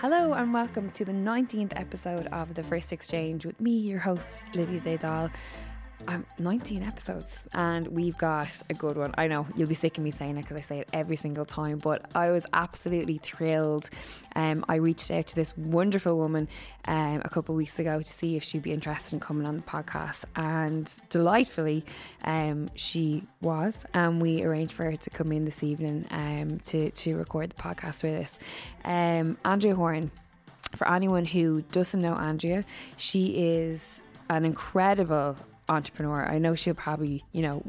Hello and welcome to the 19th episode of The First Exchange with me, your host, Lydia Daydal. Um, 19 episodes and we've got a good one. I know you'll be sick of me saying it because I say it every single time, but I was absolutely thrilled. Um, I reached out to this wonderful woman um, a couple of weeks ago to see if she'd be interested in coming on the podcast, and delightfully, um, she was, and we arranged for her to come in this evening um, to to record the podcast with us. Um, Andrea Horan. For anyone who doesn't know Andrea, she is an incredible entrepreneur. I know she'll probably, you know,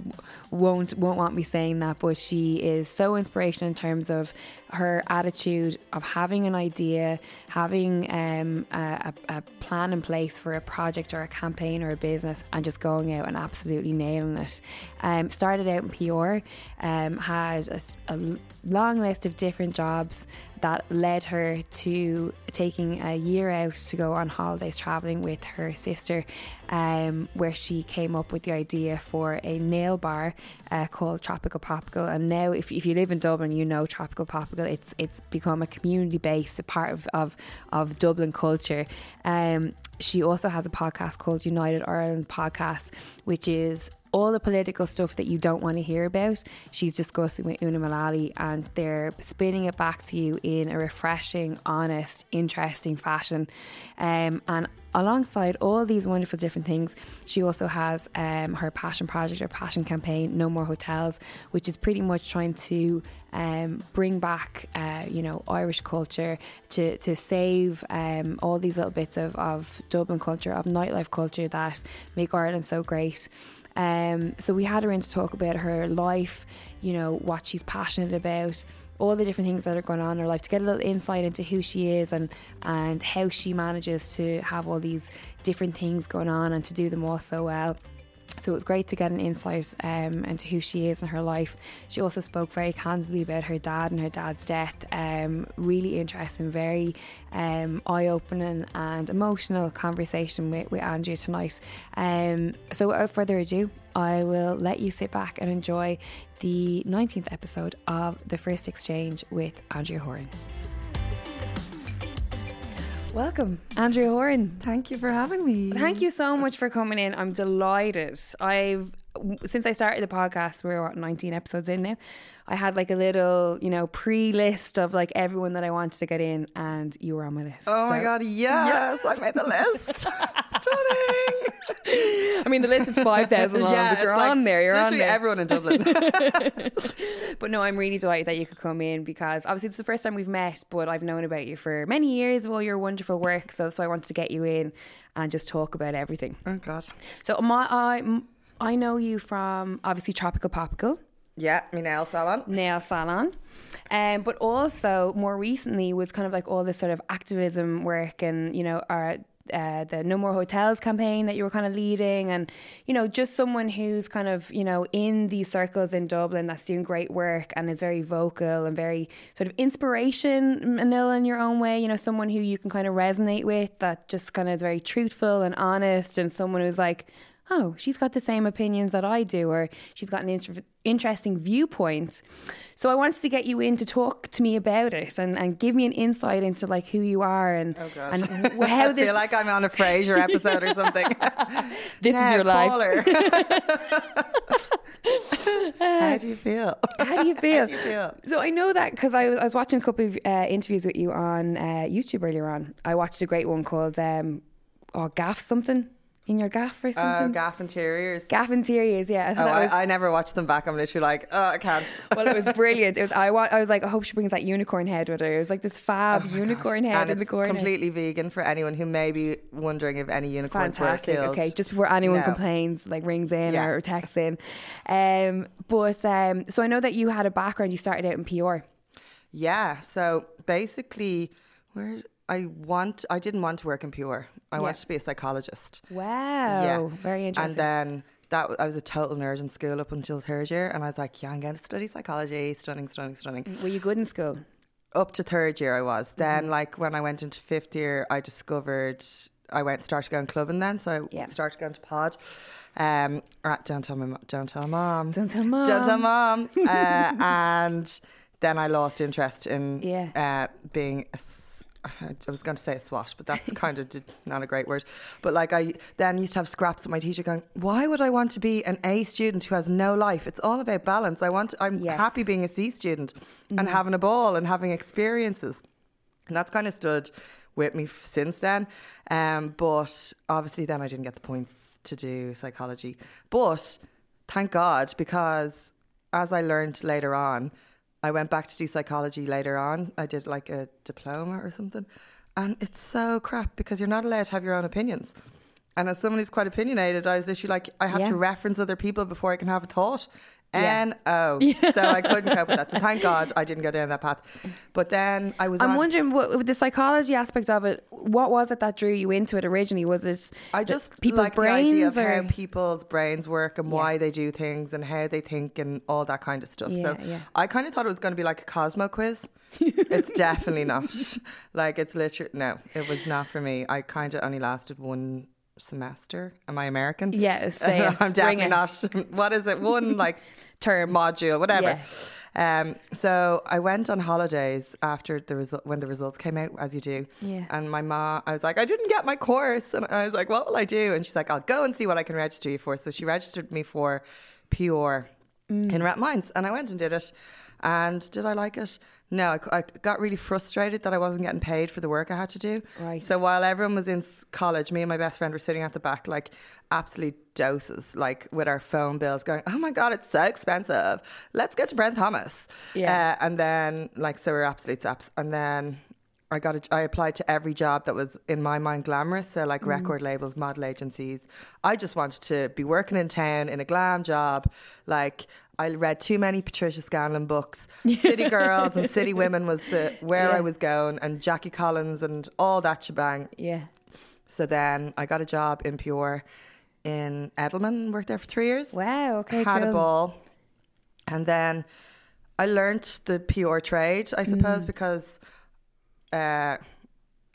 won't won't want me saying that, but she is so inspirational in terms of her attitude of having an idea, having um, a, a, plan in place for a project or a campaign or a business, and just going out and absolutely nailing it. Um, started out in PR, um, had a, a long list of different jobs that led her to taking a year out to go on holidays traveling with her sister, um, where she came up with the idea for a nail bar uh, called Tropical Popical. And now, if, if you live in Dublin, you know Tropical Popical. It's it's become a community based part of, of, of Dublin culture. Um, she also has a podcast called United Ireland Podcast, which is all the political stuff that you don't want to hear about, she's discussing with Una Mullally and they're spinning it back to you in a refreshing, honest, interesting fashion. Um, and alongside all these wonderful different things, she also has um, her passion project, her passion campaign, No More Hotels, which is pretty much trying to um, bring back, uh, you know, Irish culture to to save um, all these little bits of, of Dublin culture, of nightlife culture that make Ireland so great. Um, so we had her in to talk about her life, you know, what she's passionate about, all the different things that are going on in her life to get a little insight into who she is and and how she manages to have all these different things going on and to do them all so well. So it was great to get an insight um, into who she is and her life. She also spoke very candidly about her dad and her dad's death. Um, really interesting, very um, eye opening and emotional conversation with, with Andrea tonight. Um, so without further ado, I will let you sit back and enjoy the 19th episode of The First Exchange with Andrea Horan. Welcome, Andrea Horan. Thank you for having me. Thank you so much for coming in. I'm delighted. I've since I started the podcast, we're what 19 episodes in now. I had like a little, you know, pre-list of like everyone that I wanted to get in, and you were on my list. Oh so. my god, yes, yes, I made the list. Stunning. I mean, the list is five thousand long, yeah, but you're on there. You're on there. Everyone in Dublin. but no, I'm really delighted that you could come in because obviously it's the first time we've met, but I've known about you for many years of all your wonderful work. So, so I wanted to get you in and just talk about everything. Oh God. So my I I know you from obviously Tropical Popical. Yeah, my nail salon. Nail salon. Um, but also more recently was kind of like all this sort of activism work and, you know, our uh, the No More Hotels campaign that you were kind of leading, and you know, just someone who's kind of you know in these circles in Dublin that's doing great work and is very vocal and very sort of inspiration, Manila, in your own way. You know, someone who you can kind of resonate with that just kind of is very truthful and honest, and someone who's like, oh, she's got the same opinions that I do, or she's got an inter- interesting viewpoint. So I wanted to get you in to talk to me about it and, and give me an insight into like who you are and oh and how I this. feel like I'm on a Frasier episode or something. this is your life. how do you feel? How do you feel? how do you feel? So I know that because I was, I was watching a couple of uh, interviews with you on uh, YouTube earlier on. I watched a great one called um, oh, Gaff something in your gaff or uh, something? Uh, gaff interiors. Gaff interiors, yeah. I oh, I, was... I, never watched them back. I'm literally like, oh, I can't. well, it was brilliant. It was. I, wa- I was like, I hope she brings that unicorn head with her. It was like this fab oh unicorn head and in the corner. completely vegan for anyone who may be wondering if any unicorns Fantastic. were killed. Okay, just before anyone no. complains, like rings in yeah. or texts in. Um, but um, so I know that you had a background. You started out in PR. Yeah. So basically, where I want, I didn't want to work in PR. I Yeah. wanted to be a psychologist. Wow. Yeah. Very interesting. And then that I was a total nerd in school up until third year, and I was like, yeah, I'm going to study psychology. Stunning, stunning, stunning. Were you good in school? Up to third year, I was. Then, Mm-hmm. like when I went into fifth year, I discovered I went started going clubbing. Then, so I Yeah. started going to pod. Um, right, don't tell my don't tell mom. Don't tell mom. Don't tell mom. uh, and then I lost interest in Yeah. uh, being. A, I was going to say a SWAT, but that's kind of not a great word. But like I then used to have scraps with my teacher going, "Why would I want to be an A student who has no life? It's all about balance. I want. I'm Yes. happy being a C student and having a ball and having experiences." And that's kind of stood with me since then. Um, but obviously, then I didn't get the points to do psychology. But thank God, because as I learned later on, I went back to do psychology later on. I did like a diploma or something. And it's so crap because you're not allowed to have your own opinions. And as someone who's quite opinionated, I was literally like, I have Yeah. to reference other people before I can have a thought. Yeah. N O. Oh, so I couldn't cope with that. So thank God I didn't go down that path. But then I was I'm on, wondering what with the psychology aspect of it. What was it that drew you into it originally? Was it I just people's like the idea of brains or how people's brains work and why they do things and how they think and all that kind of stuff. so Yeah, yeah. I kind of thought it was going to be like a Cosmo quiz. it's definitely not. Like it's literally no, it was not for me. I kind of only lasted one semester. Am I American? Yeah. I'm definitely it. not. What is it? One like term? module, whatever. Yeah. Um, so I went on holidays after the result when the results came out, as you do. Yeah. And my mom, I was like, I didn't get my course, and I was like, what will I do? And she's like, I'll go and see what I can register you for. So she registered me for PR Mm. in Rathmines, and I went and did it. And did I like it? No, I got really frustrated that I wasn't getting paid for the work I had to do. Right. So while everyone was in college, me and my best friend were sitting at the back, like absolute doses, like with our phone bills, going, "Oh my god, it's so expensive. Let's go to Brown Thomas." Yeah. Uh, and then, like, so we we're absolute saps. And then I got, a, I applied to every job that was in my mind glamorous. So like record labels, model agencies. I just wanted to be working in town in a glam job. Like I read too many Patricia Scanlon books. City Girls and City Women was the where Yeah. I was going, and Jackie Collins and all that shebang. Yeah. So then I got a job in PR in Edelman, worked there for three years. Wow. Okay. had cool. a ball. And then I learnt the PR trade, I Mm. suppose, because uh,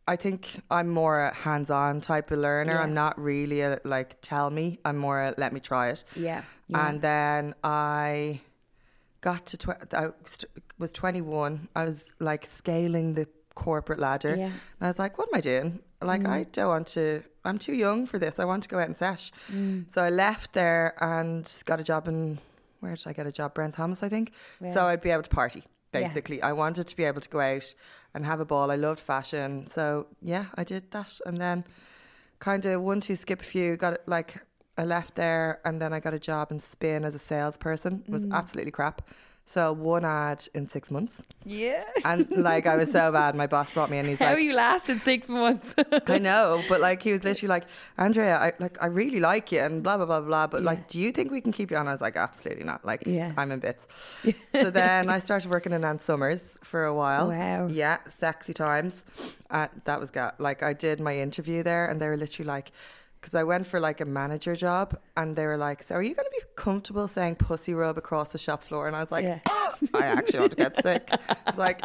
I think I'm more a hands on type of learner. Yeah. I'm not really a like, tell me. I'm more a let me try it. Yeah. yeah. And then I got to, tw- I was 21. I was like scaling the corporate ladder. Yeah. And I was like, what am I doing? Like, mm. I don't want to, I'm too young for this. I want to go out and sesh. Mm. So I left there and got a job in, where did I get a job? Brown Thomas, I think. So I'd be able to party, Yeah. basically. I wanted to be able to go out and have a ball. I loved fashion. So yeah, I did that. And then kind of one, two, skip a few, got it like, I left there and then I got a job in Spin as a salesperson. It was mm. absolutely crap. So one ad in six months. yeah. And like I was so bad, my boss brought me in. He's like, How you lasted six months? I know, but like he was literally like, Andrea, I like I really like you and blah blah blah blah. But Yeah. like, do you think we can keep you on? I was like, absolutely not. Like, Yeah. I'm in bits. so then I started working in Ann Summers for a while. Wow. Yeah, sexy times. Uh, that was got like I did my interview there, and they were literally like. Because I went for like a manager job, and they were like, "So are you going to be comfortable saying pussy rub across the shop floor?" And I was like, Yeah. Ah, I actually want to get sick. I was like,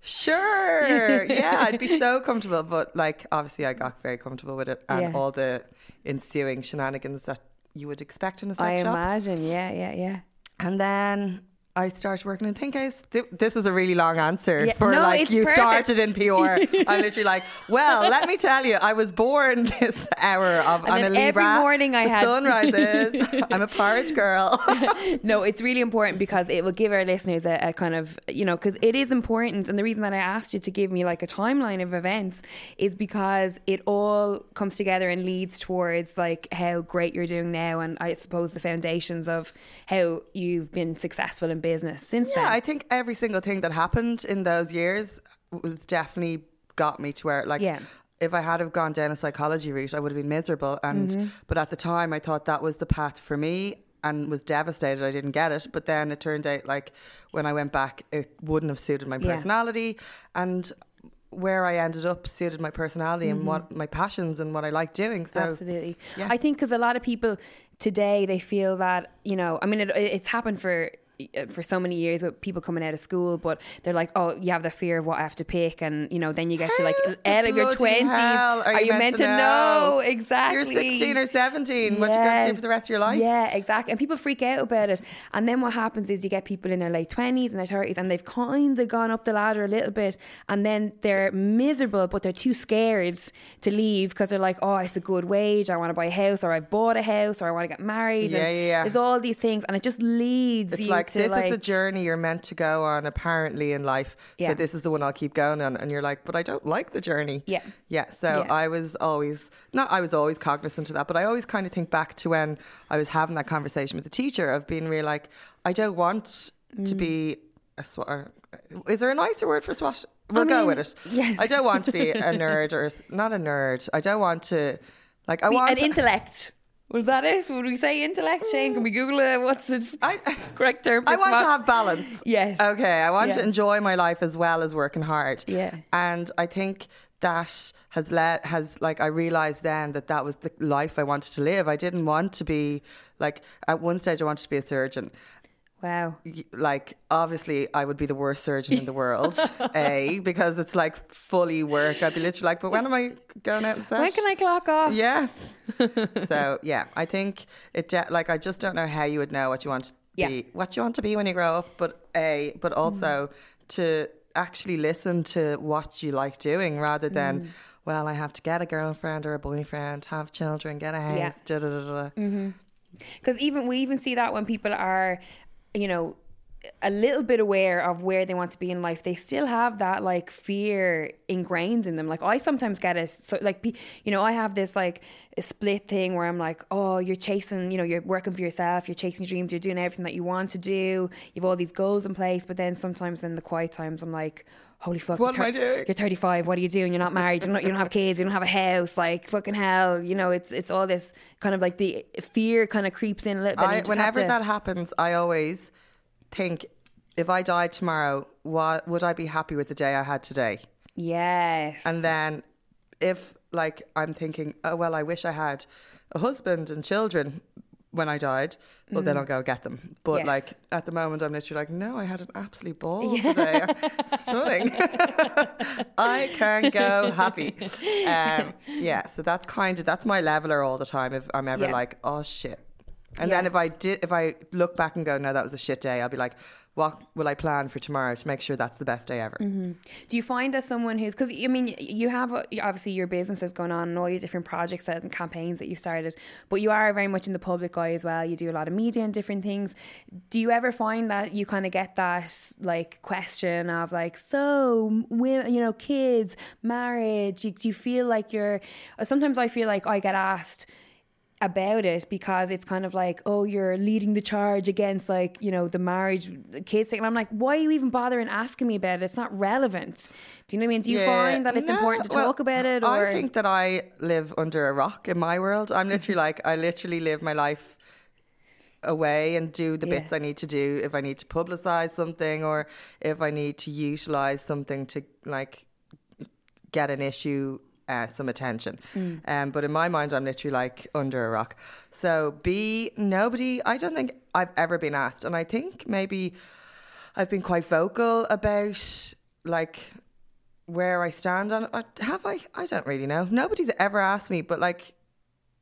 sure, yeah, I'd be so comfortable. But like, obviously, I got very comfortable with it and Yeah. all the ensuing shenanigans that you would expect in a sex I shop. imagine. Yeah. Yeah. Yeah. And then I started working in Thinkhouse. Th- This was a really long answer Yeah, for no, like you perfect. started in PR. I'm literally like, well, let me tell you, I was born this hour of And I'm a every morning I the had- sun rises. I'm a porridge girl. no, it's really important because it will give our listeners a, a kind of, you know, because it is important. And the reason that I asked you to give me like a timeline of events is because it all comes together and leads towards like how great you're doing now. And I suppose the foundations of how you've been successful in business since Yeah, then. I think every single thing that happened in those years was definitely got me to where like Yeah. if I had have gone down a psychology route, I would have been miserable. And Mm-hmm. but at the time, I thought that was the path for me. and was devastated I didn't get it. But then it turned out like when I went back, it wouldn't have suited my Yeah. personality and where I ended up suited my personality and what my passions and what I like doing. So Absolutely. yeah. I think because a lot of people today they feel that you know, I mean, it, it's happened for Uh, for so many years with people coming out of school, but they're like, oh, you have the fear of what I have to pick, and you know, then you get to like out of your twenties. hell Are, you meant to know? Exactly. You're 16 or 17. What you're going to do for the rest of your life? Yeah, exactly. And people freak out about it. And then what happens is you get people in their late 20s and their 30s and they've kind of gone up the ladder a little bit and then they're miserable, but they're too scared to leave because they're like, oh, it's a good wage. I want to buy a house or I've bought a house or I want to get married. Yeah, and yeah, yeah. There's all these things and it just leads It's you like to this like, is the journey you're meant to go on apparently in life. Yeah. So this is the one I'll keep going on and you're like, but I don't like the journey. Yeah. Yeah. So Yeah. I was always not I was always cognizant of that, but I always kind of think back to when I was having that conversation with the teacher of being real like, I don't want to Mm. be a swat is there a nicer word for swat? We'll go mean, with it. yes. I don't want to be a nerd or not a nerd. I don't want to like I Be- want an to- intellect. Was that it? Would we say intellect? Shane, can we Google it? What's the I, correct term? For I want to have balance. Yes. Okay, I want to enjoy my life as well as working hard. Yeah. And I think that has led has like I realized then that that was the life I wanted to live. I didn't want to be like at one stage I wanted to be a surgeon. Wow. Like obviously I would be the worst surgeon in the world. a because it's like fully work. I'd be literally like, but when am I going out and? When can I clock off? Yeah. so yeah, I think it de- like I just don't know how you would know what you want to Yeah. be, what you want to be when you grow up, but a but mm. also to actually listen to what you like doing rather than mm. well, I have to get a girlfriend or a boyfriend, have children, get a house, Yeah. da da da. da. Because mm-hmm. even we even see that when people are, you know, a little bit aware of where they want to be in life, they still have that like fear ingrained in them. Like I sometimes get it, so like you know, I have this like a split thing where I'm like, oh, you're chasing, you know, you're working for yourself, you're chasing your dreams, you're doing everything that you want to do, you've all these goals in place, but then sometimes in the quiet times, I'm like. Holy fuck! What you're am I doing? You're 35. What are you doing? You're not married. You're not, you don't have kids. You don't have a house. Like fucking hell. You know, it's it's all this kind of like the fear kind of creeps in a little bit. I, you just have whenever to- that happens, I always think if I died tomorrow, what would I be happy with the day I had today? Yes. And then if like I'm thinking, oh well, I wish I had a husband and children when I died, well then I'll go get them. But Mm. Yes. like at the moment, I'm literally like, no, I had an absolute ball today, stunning. I can go happy. Um, yeah, so that's kind of that's my leveler all the time. If I'm ever Yeah. like, oh shit. And then if I did, if I look back and go, no, that was a shit day, I'll be like, what will I plan for tomorrow to make sure that's the best day ever? Do you find as someone who's because I mean you have uh, obviously your business is going on and all your different projects and campaigns that you've started, but you are very much in the public eye as well. You do a lot of media and different things. Do you ever find that you kind of get that like question of like so women, you know, kids, marriage? Do you feel like you're? Sometimes I feel like I get asked about it because it's kind of like, oh, you're leading the charge against like, you know, the marriage the kids thing. And I'm like, why are you even bothering asking me about it? It's not relevant. Do you know what I mean? Do you Yeah. find that it's No, important to well, talk about it? Or I think that I live under a rock in my world. I'm literally mm-hmm. like I literally live my life away and do the Yeah. bits I need to do if I need to publicize something or if I need to utilize something to like get an issue uh, some attention. Mm. Um, but in my mind, I'm literally like under a rock. So B, nobody. I don't think I've ever been asked, and I think maybe I've been quite vocal about like where I stand on it. Have I? I don't really know. Nobody's ever asked me, but like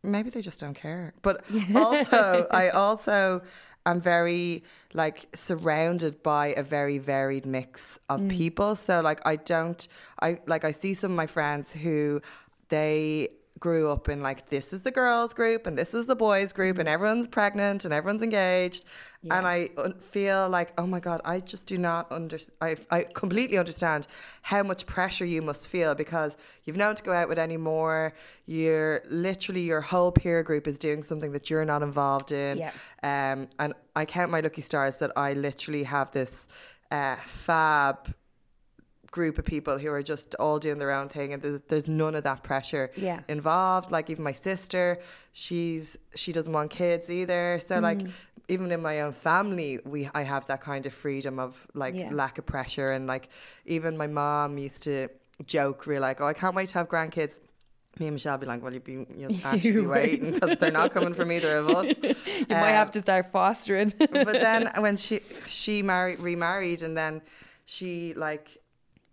maybe they just don't care. But also, I also am very like surrounded by a very varied mix of mm. people. So like I don't I like I see some of my friends who they grew up in like this is the girls group and this is the boys group and everyone's pregnant and everyone's engaged. And I feel like oh my god I just do not under I I completely understand how much pressure you must feel because you've no one to go out with anymore you're literally your whole peer group is doing something that you're not involved in. Yeah. um and I count my lucky stars that I literally have this uh, fab group of people who are just all doing their own thing and there's, there's none of that pressure Yeah. involved like even my sister she's she doesn't want kids either so mm-hmm. like even in my own family, we I have that kind of freedom of like Yeah. lack of pressure and like even my mom used to joke, we're like, oh, I can't wait to have grandkids. Me and Michelle be like, well, you'd be you'll actually be waiting because they're not coming from either of us. You might have to start fostering. but then when she she married remarried and then she like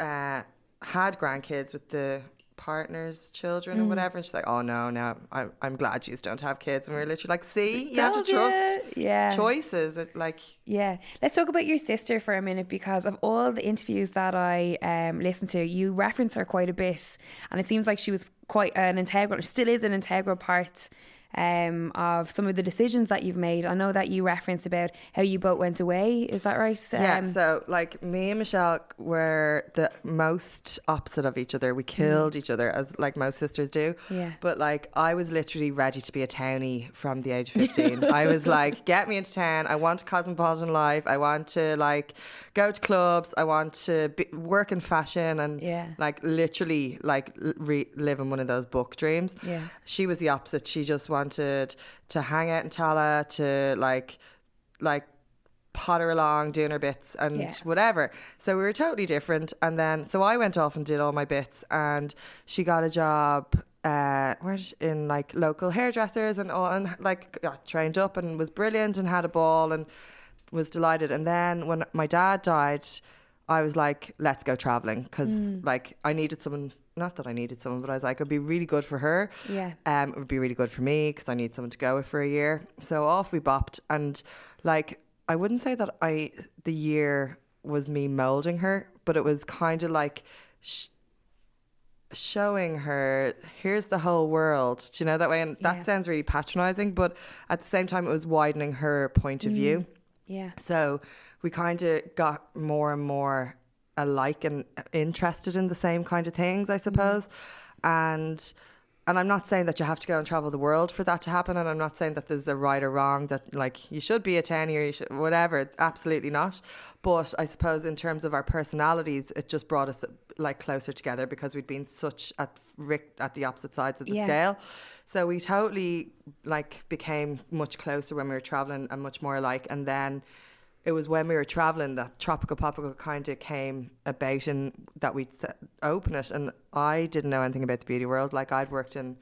uh had grandkids with the partner's children Mm. or whatever and she's like oh no no I, i'm glad you don't have kids. And we are literally like see? You have to trust Yeah. choices. It, like Yeah, let's talk about your sister for a minute because of all the interviews that I um, listened to, you reference her quite a bit, and it seems like she was quite an integral, still is an integral part um, of some of the decisions that you've made. I know that you referenced about how you both went away. Is that right? yeah Um, so like me and michelle were the most opposite of each other we killed each other as like most sisters do Mm. Yeah. but like i was literally ready to be a townie from the age of 15 i was like get me into town i want a cosmopolitan life i want to like go to clubs i want to be, work in fashion and Yeah. like literally like re- live in one of those book dreams Yeah. she was the opposite she just wanted to hang out in Tallaght to like like potter along doing her bits and Yeah. whatever. So we were totally different. And then so I went off and did all my bits, and she got a job. Uh, where in like local hairdressers and all, and like got trained up and was brilliant and had a ball and was delighted. And then when my dad died, I was like, let's go traveling because like I needed someone. Not that I needed someone, but I was like, it'd be really good for her. Yeah. Um, it would be really good for me because I need someone to go with for a year. So off we bopped, and like I wouldn't say that I the year was me molding her, but it was kind of like sh- showing her here's the whole world. Do you know that way? And that Yeah. sounds really patronizing, but at the same time, it was widening her point of view. yeah. So we kind of got more and more alike and interested in the same kind of things, I mm-hmm. suppose. And and I'm not saying that you have to go and travel the world for that to happen, and I'm not saying that there's a right or wrong that like you should be a ten or you should whatever. Absolutely not. But I suppose in terms of our personalities, it just brought us like closer together because we'd been such at at the opposite sides of the Yeah. scale. So we totally like became much closer when we were traveling and much more alike. And then it was when we were traveling that tropical popical kind of came about and that we'd open it. And I didn't know anything about the beauty world. Like I'd worked in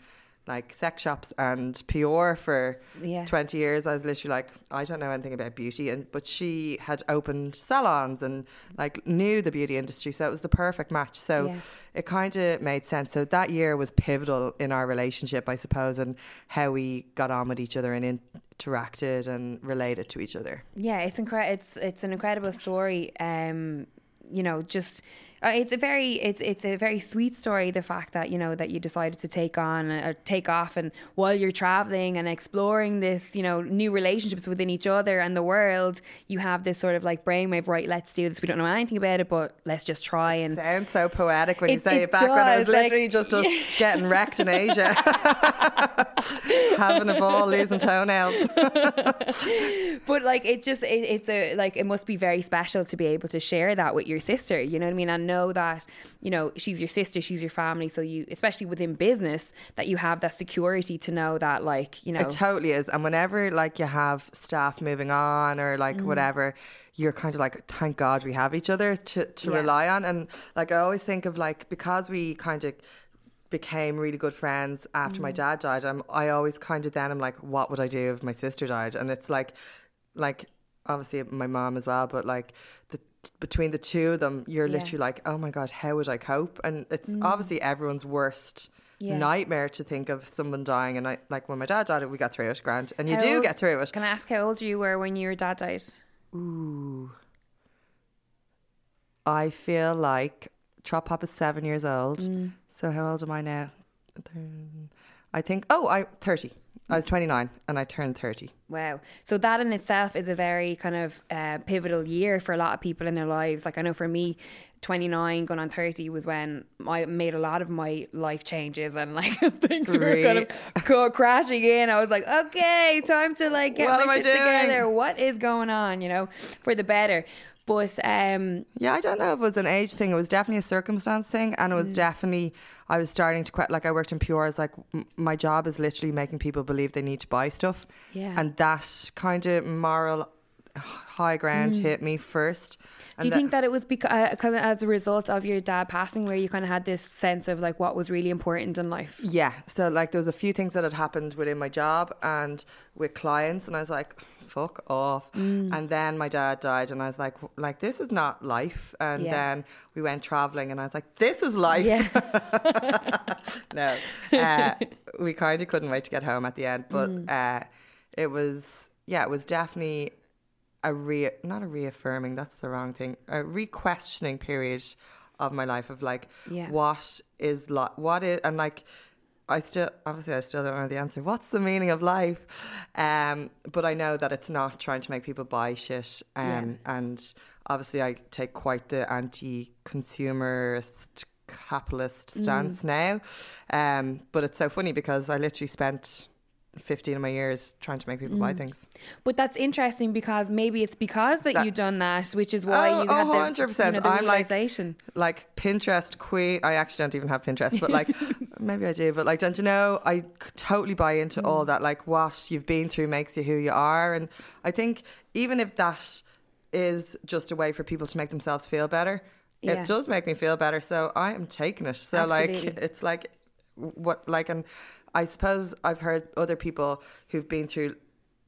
like sex shops and PR for Yeah. 20 years. I was literally like, I don't know anything about beauty. And but she had opened salons and like knew the beauty industry. So it was the perfect match. So Yeah. it kind of made sense. So that year was pivotal in our relationship, I suppose, and how we got on with each other and interacted and related to each other. Yeah, it's incredible. It's it's an incredible story. Um, you know, just uh, it's a very it's it's a very sweet story. The fact that you know that you decided to take on or take off, and while you're traveling and exploring this, you know, new relationships within each other and the world, you have this sort of like brainwave. Right, let's do this. We don't know anything about it, but let's just try and Sounds so poetic when you say it it back when I was does, like- literally just us getting wrecked in Asia. Having a ball, losing toenails. but like it's just it, it's a like it must be very special to be able to share that with your sister you know what i mean and know that you know she's your sister she's your family so you especially within business that you have that security to know that like you know It totally is. And whenever like you have staff moving on or like Mm. whatever, you're kind of like, thank God we have each other to, to Yeah. rely on. And like I always think of like because we kind of became really good friends after Mm. my dad died, I'm I always kind of then I'm like, what would I do if my sister died? And it's like like obviously my mom as well, but like the between the two of them, you're Yeah. Mm. literally like, oh my god, how would I cope? And it's obviously everyone's worst Yeah. nightmare to think of someone dying. And I like when my dad died, we got through it, grand, and you How do old- get through it. can i ask how old you were when your dad died Ooh, I feel like Trop Pop is seven years old. Mm. So how old am I now? I think. Oh, I'm thirty. I was twenty nine, and I turned thirty. Wow. So that in itself is a very kind of uh, pivotal year for a lot of people in their lives. Like I know for me, 29 going on 30 was when I made a lot of my life changes and like things were kind of go crashing in. I was like, okay, time to like get What my shit doing? together. What is going on, you know, for the better. But um, Yeah, I don't know if it was an age thing. It was definitely a circumstance thing, and it Mm. was definitely I was starting to quit. Like I worked in PR. It's like m- my job is literally making people believe they need to buy stuff. Yeah. and that kind of moral high ground hit me first. Mm. do you think that it was because as a result of your dad passing, where you kind of had this sense of like what was really important in life? Yeah. So like there was a few things that had happened within my job and with clients and I was like, fuck off. Mm. And then my dad died and I was like like this is not life. And Yeah. then we went traveling and I was like, this is life. Yeah. no. Uh, we kind of couldn't wait to get home at the end, but Mm. uh, it was yeah, it was definitely a re not a reaffirming, that's the wrong thing. A re-questioning period of my life of like Yeah. what is li- what is and like I still obviously I still don't know the answer. What's the meaning of life? Um, but I know that it's not trying to make people buy shit. Um, and obviously I take quite the anti-consumerist capitalist stance now. Um, but it's so funny because I literally spent 15 of my years trying to make people buy things. But that's interesting because maybe it's because that, That- you've done that, which is why Oh, you had oh, the, 100%. You know, the I'm realization. like Pinterest queen. I actually don't even have Pinterest, but like maybe I do. But like, don't you know? I totally buy into Mm. all that. Like, what you've been through makes you who you are, and I think even if that is just a way for people to make themselves feel better, Yeah. it does make me feel better. So I am taking it. So Absolutely. like, it's like what like, and I suppose I've heard other people who've been through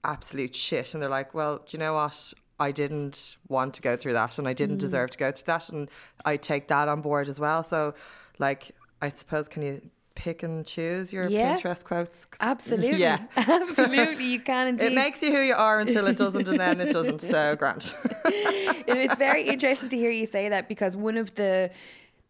absolute shit, and they're like, well, do you know what? I didn't want to go through that and I Mm. didn't deserve to go through that and I take that on board as well. So like I suppose can you pick and choose your Yeah. Pinterest quotes? Absolutely. Yeah. Absolutely. You can indeed. It makes you who you are until it doesn't and then it doesn't. So grant. it's very interesting to hear you say that because one of the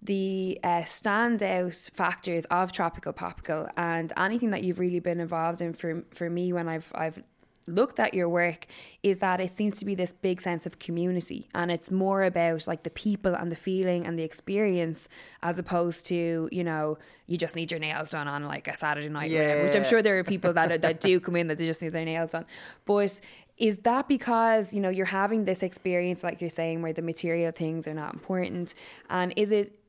the uh, standout factors of tropical popical and anything that you've really been involved in for for me when I've I've looked at your work is that it seems to be this big sense of community and it's more about like the people and the feeling and the experience as opposed to you know you just need your nails done on like a Saturday night or whatever, which I'm sure there are people that that do come in that they just need their nails done. But is that because you know you're having this experience like you're saying where the material things are not important? And is it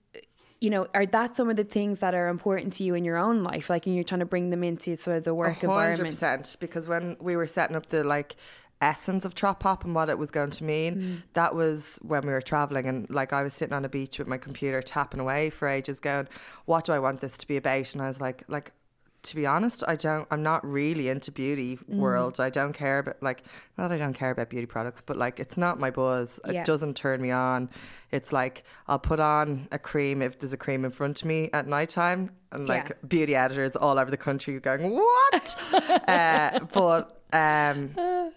you know are that some of the things that are important to you in your own life? Like and you're trying to bring them into sort of the work environment. 100% because when we were setting up the like essence of Trop Pop and what it was going to mean Mm. that was when we were traveling and like I was sitting on a beach with my computer tapping away for ages going what do I want this to be about? And I was like like to be honest I don't I'm not really into beauty Mm. world I don't care about like not I don't care about beauty products but like it's not my buzz Yeah. it doesn't turn me on it's like I'll put on a cream if there's a cream in front of me at night time and like Yeah. beauty editors all over the country going, "What?" uh, but um,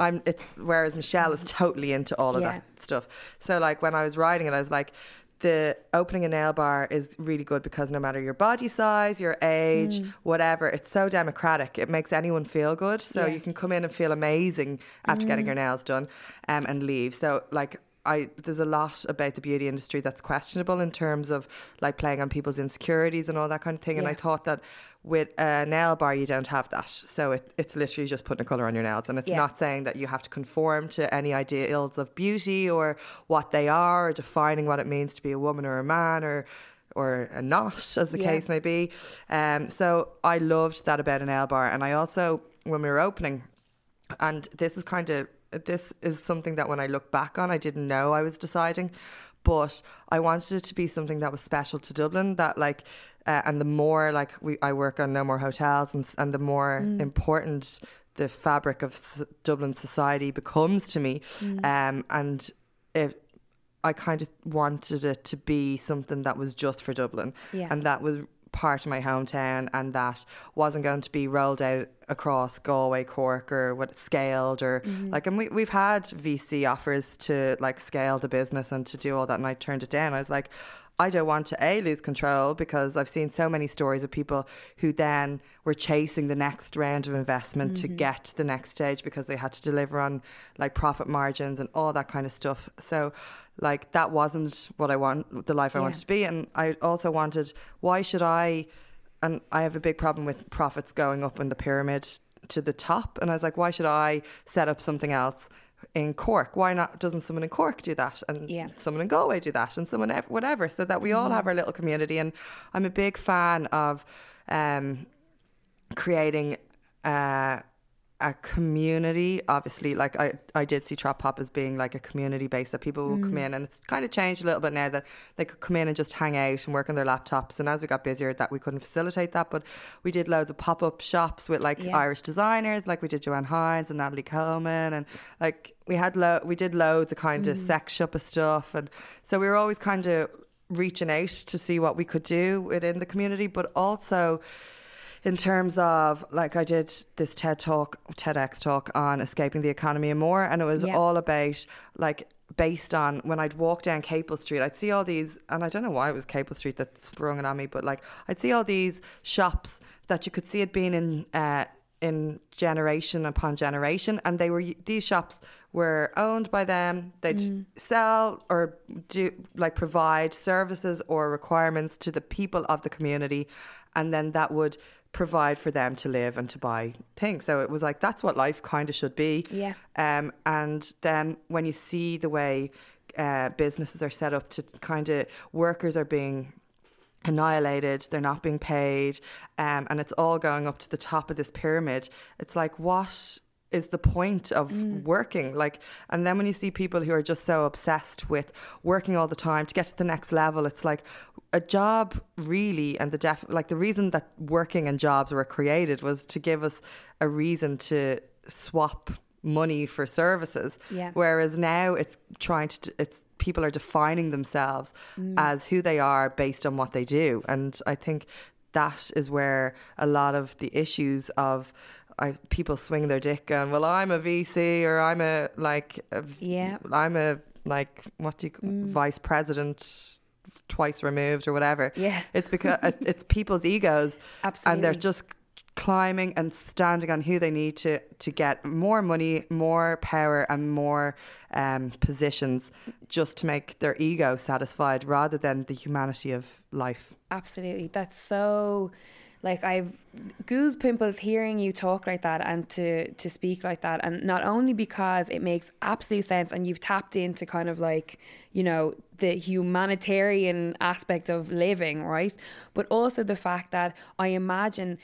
I'm. It's whereas Michelle is totally into all of Yeah. that stuff. So like when I was writing it, I was like. The opening a nail bar is really good because no matter your body size, your age, whatever, it's so democratic. It makes anyone feel good. So Yeah. you can come in and feel amazing after getting your nails done um, and leave. So like I there's a lot about the beauty industry that's questionable in terms of like playing on people's insecurities and all that kind of thing. And I thought that with a nail bar you don't have that. So it, it's literally just putting a colour on your nails and it's Yeah. not saying that you have to conform to any ideals of beauty or what they are or defining what it means to be a woman or a man or or a not as the Yeah. case may be. Um so I loved that about a nail bar and I also when we were opening and this is kind of this is something that when I look back on, I didn't know I was deciding, but I wanted it to be something that was special to Dublin. That like, uh, and the more like we, I work on no more hotels, and and the more important the fabric of s- Dublin society becomes to me, um, and it. I kind of wanted it to be something that was just for Dublin, Yeah. and that was part of my hometown, and that wasn't going to be rolled out across Galway, Cork, or what scaled, or like. And we we've had VC offers to like scale the business and to do all that, and I turned it down. I was like. I don't want to a lose control because I've seen so many stories of people who then were chasing the next round of investment to mm-hmm. get to the next stage because they had to deliver on like profit margins and all that kind of stuff. So like that wasn't what I want the life I Yeah. wanted to be and I also wanted why should I and I have a big problem with profits going up in the pyramid to the top and I was like why should I set up something else in Cork. Why not? Doesn't someone in Cork do that? And Yeah. someone in Galway do that? And someone ev- whatever, so that we all have our little community. And I'm a big fan of um, creating. Uh, a community obviously like I, I did see Trop Pop as being like a community base that people will come mm. in and it's kind of changed a little bit now that they could come in and just hang out and work on their laptops and as we got busier that we couldn't facilitate that but we did loads of pop-up shops with like Yeah. Irish designers like we did Joanne Hynes and Natalie Coleman and like we had lo- we did loads of kind of mm. sex shop of stuff and so we were always kind of reaching out to see what we could do within the community but also in terms of like I did this TED talk, TEDx talk on escaping the economy and more, and it was Yeah. all about like based on when I'd walk down Capel Street, I'd see all these, and I don't know why it was Capel Street that sprung it on me, but like I'd see all these shops that you could see it being in uh, in generation upon generation, and they were these shops were owned by them. They'd sell or do like provide services or requirements to the people of the community, and then that would provide for them to live and to buy things. So it was like that's what life kind of should be. Yeah. Um, and then when you see the way uh, businesses are set up to kind of workers are being annihilated, they're not being paid, um, and it's all going up to the top of this pyramid. It's like, what is the point of mm. working? Like, and then when you see people who are just so obsessed with working all the time to get to the next level, it's like a job really, and the def like the reason that working and jobs were created was to give us a reason to swap money for services. Yeah. Whereas now it's trying to, it's people are defining themselves mm. as who they are based on what they do. And I think that is where a lot of the issues of I, people swing their dick and well, I'm a VC or I'm a, like, a, Yeah. I'm a, like, what do you, vice president twice removed or whatever. Yeah. It's because it's people's egos. Absolutely. And they're just climbing and standing on who they need to to get more money, more power, and more um, positions, just to make their ego satisfied, rather than the humanity of life. Absolutely. That's so like I've goose pimples hearing you talk like that and to to speak like that and not only because it makes absolute sense and you've tapped into kind of like you know the humanitarian aspect of living right? But also the fact that I imagine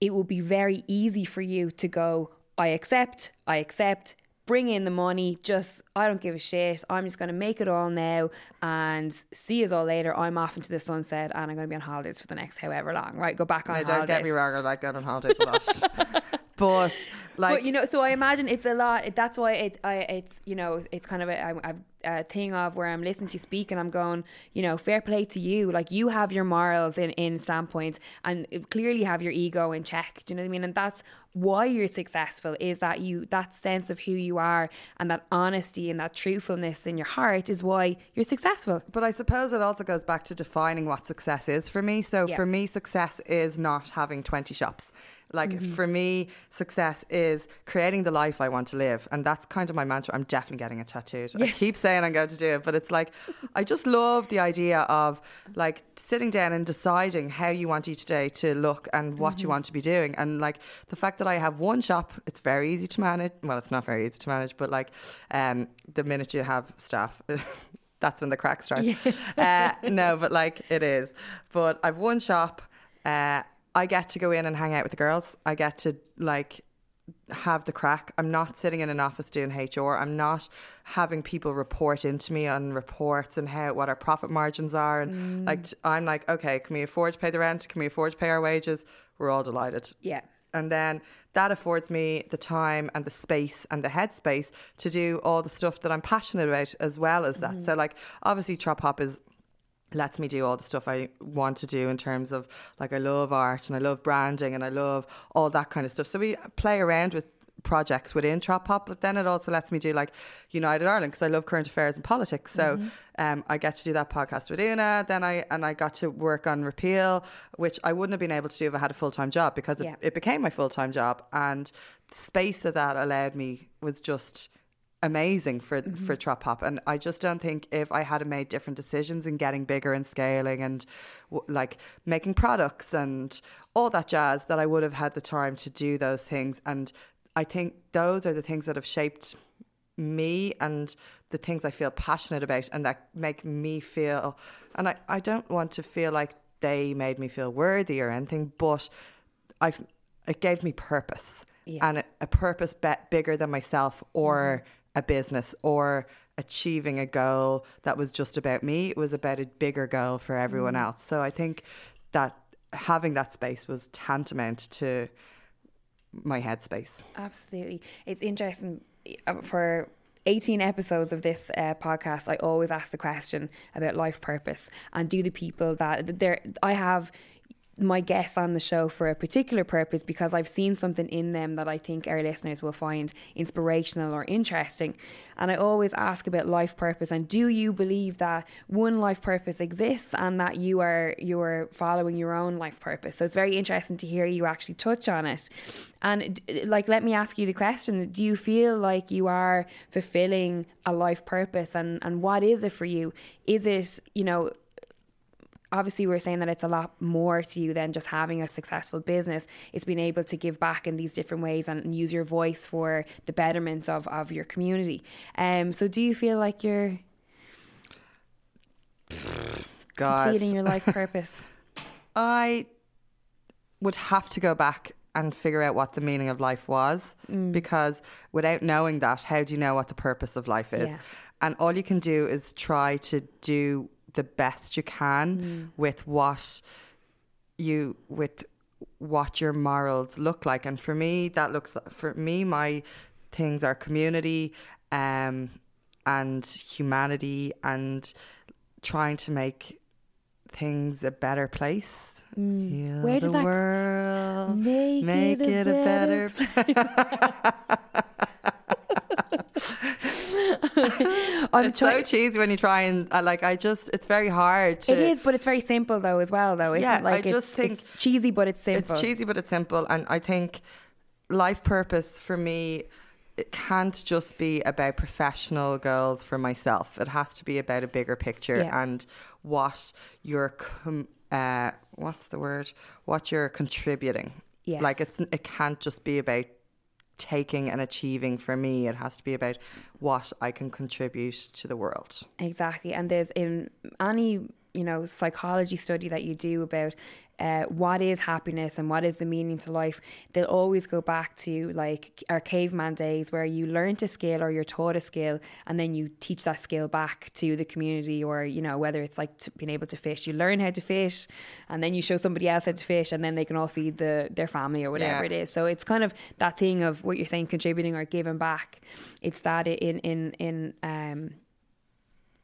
it will be very easy for you to go, I accept, I accept, bring in the money, just, I don't give a shit. I'm just going to make it all now and see us all later. I'm off into the sunset and I'm going to be on holidays for the next however long, right? Go back on holidays. don't get me wrong, I like going on holidays a lot. But, like, but you know, so I imagine it's a lot. It, that's why it, I, it's you know, it's kind of a, a, a thing of where I'm listening to you speak and I'm going, you know, fair play to you. Like you have your morals in in standpoint and clearly have your ego in check. Do you know what I mean? And that's why you're successful is that you that sense of who you are and that honesty and that truthfulness in your heart is why you're successful. But I suppose it also goes back to defining what success is for me. So Yeah. for me, success is not having 20 shops. Like Mm-hmm. for me, success is creating the life I want to live. And that's kind of my mantra. I'm definitely getting it tattooed. I keep saying I'm going to do it, but it's like, I just love the idea of like sitting down and deciding how you want each day to look and what Mm-hmm. you want to be doing. And like the fact that I have one shop, it's very easy to manage. Well, it's not very easy to manage, but like um, the minute you have staff, that's when the crack starts. uh, no, but like it is. But I've one shop. Uh, I get to go in and hang out with the girls. I get to like have the crack. I'm not sitting in an office doing HR. I'm not having people report into me on reports and how what our profit margins are. And mm. like I'm like, okay, can we afford to pay the rent? Can we afford to pay our wages? We're all delighted. Yeah. And then that affords me the time and the space and the headspace to do all the stuff that I'm passionate about as well as that. Mm-hmm. So like obviously Trop Pop is lets me do all the stuff I want to do in terms of like I love art and I love branding and I love all that kind of stuff. So we play around with projects within Trop Pop, but then it also lets me do like United Ireland because I love current affairs and politics. So um, I get to do that podcast with Una. Then I and I got to work on Repeal, which I wouldn't have been able to do if I had a full time job because Yeah. it, it became my full time job and the space that that allowed me was just amazing for mm-hmm. for Trop Pop, and I just don't think if I had made different decisions in getting bigger and scaling and w- like making products and all that jazz, that I would have had the time to do those things. And I think those are the things that have shaped me and the things I feel passionate about and that make me feel and I, I don't want to feel like they made me feel worthy or anything, but I've it gave me purpose Yeah. and a, a purpose bet bigger than myself or mm-hmm. A business or achieving a goal that was just about me. It was about a bigger goal for everyone else. So I think that having that space was tantamount to my headspace. Absolutely. It's interesting uh, for 18 episodes of this uh, podcast I always ask the question about life purpose and do the people that there I have my guests on the show for a particular purpose because I've seen something in them that I think our listeners will find inspirational or interesting. And I always ask about life purpose and do you believe that one life purpose exists and that you are you are following your own life purpose. So it's very interesting to hear you actually touch on it. And like let me ask you the question, do you feel like you are fulfilling a life purpose and and what is it for you? Is it, you know, obviously we're saying that it's a lot more to you than just having a successful business. It's being able to give back in these different ways and use your voice for the betterment of, of your community. Um so do you feel like you're God, completing your life purpose? I would have to go back and figure out what the meaning of life was because without knowing that, how do you know what the purpose of life is? Yeah. And all you can do is try to do the best you can with what you with what your morals look like. And for me, that looks for me, my things are community, um, and humanity, and trying to make things a better place. Heal Mm. Where did the that world, Make make it it a a better i'm It's so trying cheesy when you try and uh, like. I just, it's very hard to. it is but it's very simple though as well though isn't Yeah, it like I it's, just think it's cheesy but it's simple It's cheesy, but it's simple. And I think life purpose for me, it can't just be about professional goals for myself. It has to be about a bigger picture Yeah. and what you're, com- uh, what's the word? What you're contributing. Like Yes. it's, it can't just be about taking and achieving for me. It has to be about what I can contribute to the world. Exactly. And there's in any, you know, psychology study that you do about uh, what is happiness and what is the meaning to life, they'll always go back to like our caveman days where you learn a skill or you're taught a skill and then you teach that skill back to the community or, you know, whether it's like to being able to fish, you learn how to fish and then you show somebody else how to fish and then they can all feed the their family or whatever Yeah. it is. So it's kind of that thing of what you're saying, contributing or giving back. It's that in, in, in, um,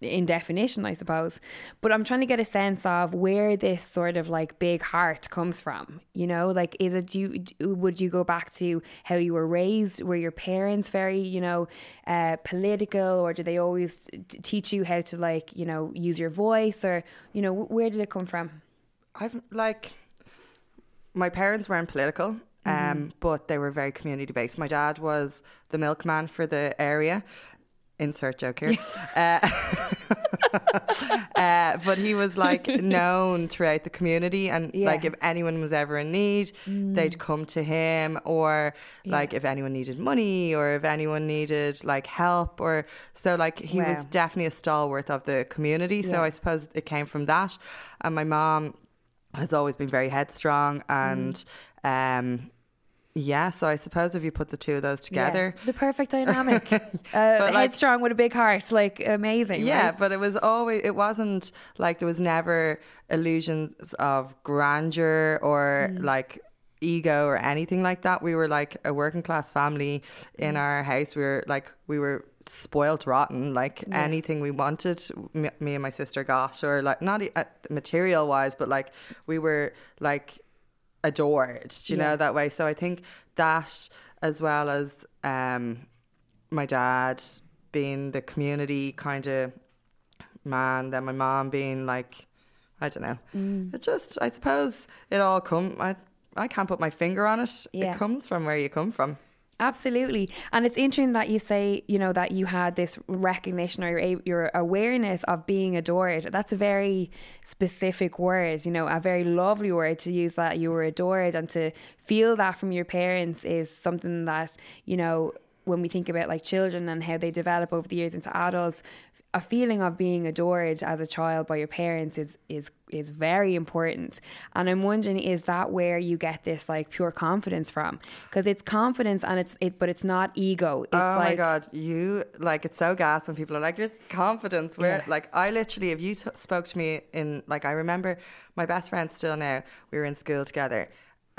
in definition, I suppose. But I'm trying to get a sense of where this sort of like big heart comes from. You know, like is it do you, would you go back to how you were raised? Were your parents very you know uh, political, or did they always t- teach you how to like you know use your voice, or you know wh- where did it come from? I've like my parents weren't political, um, but they were very community based. My dad was the milkman for the area. Insert joke here. Uh, uh, but he was like known throughout the community, and like if anyone was ever in need, they'd come to him, or like if anyone needed money, or if anyone needed like help, or so like he was definitely a stalwart of the community. So I suppose it came from that, and my mom has always been very headstrong and um yeah so i suppose if you put the two of those Yeah. together the perfect dynamic. uh, But, like- headstrong with a big heart, like amazing. yeah right? but it was always it wasn't like there was never illusions of grandeur or Mm. like ego or anything like that we were like a working class family in Mm. our house we were like we were spoilt rotten like anything we wanted me, me and my sister got or like not uh, material wise but like we were like adored you Yeah. know that way so i think that as well as um my dad being the community kind of man, then my mom being like, I don't know. Mm. It just, I suppose, it all come. I I can't put my finger on it. Yeah. It comes from where you come from. Absolutely. And it's interesting that you say, you know, that you had this recognition or your, your awareness of being adored. That's a very specific word, you know, a very lovely word to use that you were adored and to feel that from your parents is something that, you know, when we think about like children and how they develop over the years into adults, a feeling of being adored as a child by your parents is is is very important and i'm wondering is that where you get this like pure confidence from because it's confidence and it's it but it's not ego it's oh like my god, you like it's so gas when people are like, "There's confidence." Where Yeah. like I literally, if you t- spoke to me in like I remember my best friend still now. We were in school together,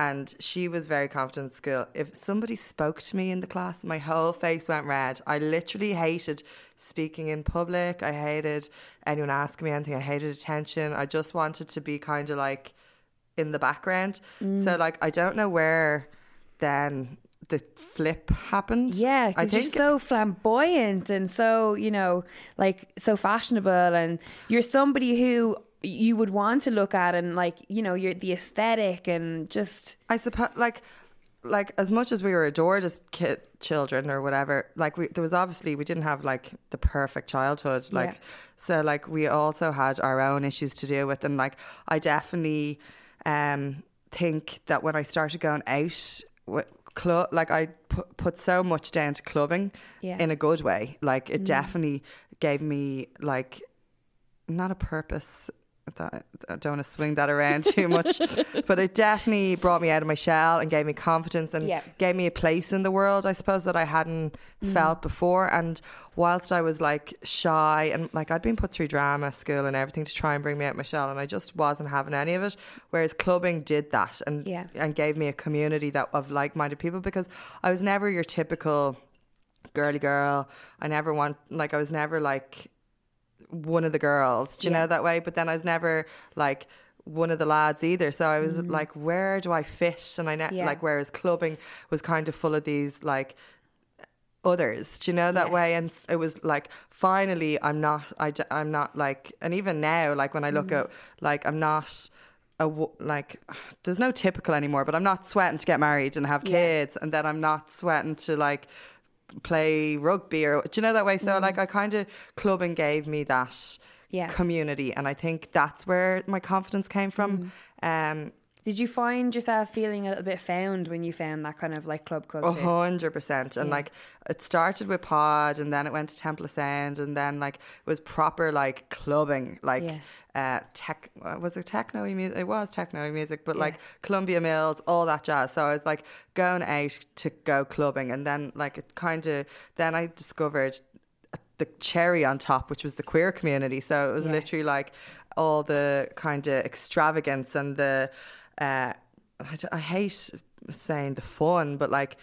and she was very confident in school. If somebody spoke to me in the class, my whole face went red. I literally hated speaking in public. I hated anyone asking me anything. I hated attention. I just wanted to be kind of like in the background. Mm. So like I don't know where then the flip happened. Yeah, I because you're think so flamboyant and so, you know, like so fashionable, and you're somebody who you would want to look at, and like, you know, you're the aesthetic and just, I suppose like like as much as we were adored as kid children or whatever like we there was obviously we didn't have like the perfect childhood like Yeah. so like we also had our own issues to deal with and like I definitely um think that when I started going out with club like I put, put so much down to clubbing Yeah. in a good way like it definitely gave me like not a purpose. That, I don't want to swing that around too much, but it definitely brought me out of my shell and gave me confidence and Yeah. gave me a place in the world, I suppose, that I hadn't mm. felt before. And whilst I was like shy and like I'd been put through drama school and everything to try and bring me out of my shell, and I just wasn't having any of it. Whereas clubbing did that and Yeah. and gave me a community that of like minded people because I was never your typical girly girl. I never want like I was never like one of the girls, do you Yeah. know that way? But then I was never like one of the lads either. So I was like, where do I fit? And I ne- Mm. Yeah. like whereas clubbing was kind of full of these like others, do you know that way? And it was like finally I'm not I, i'm not like and even now like when I look Mm. at like I'm not a like there's no typical anymore but I'm not sweating to get married and have Yeah. kids and then I'm not sweating to like play rugby or do you know that way so like I kind of clubbing gave me that Mm. Yeah. community and I think that's where my confidence came from Mm. um did you find yourself feeling a little bit found when you found that kind of like club culture? A hundred percent. And Yeah. like it started with pod and then it went to Temple of Sound and then like it was proper like clubbing, like Yeah. uh tech uh, was it techno music? It was techno music, but Yeah. like Columbia Mills, all that jazz. So I was like going out to go clubbing and then like it kind of then I discovered the cherry on top, which was the queer community. So it was literally like all the kind of extravagance and the, uh, I, I hate saying the fun, but like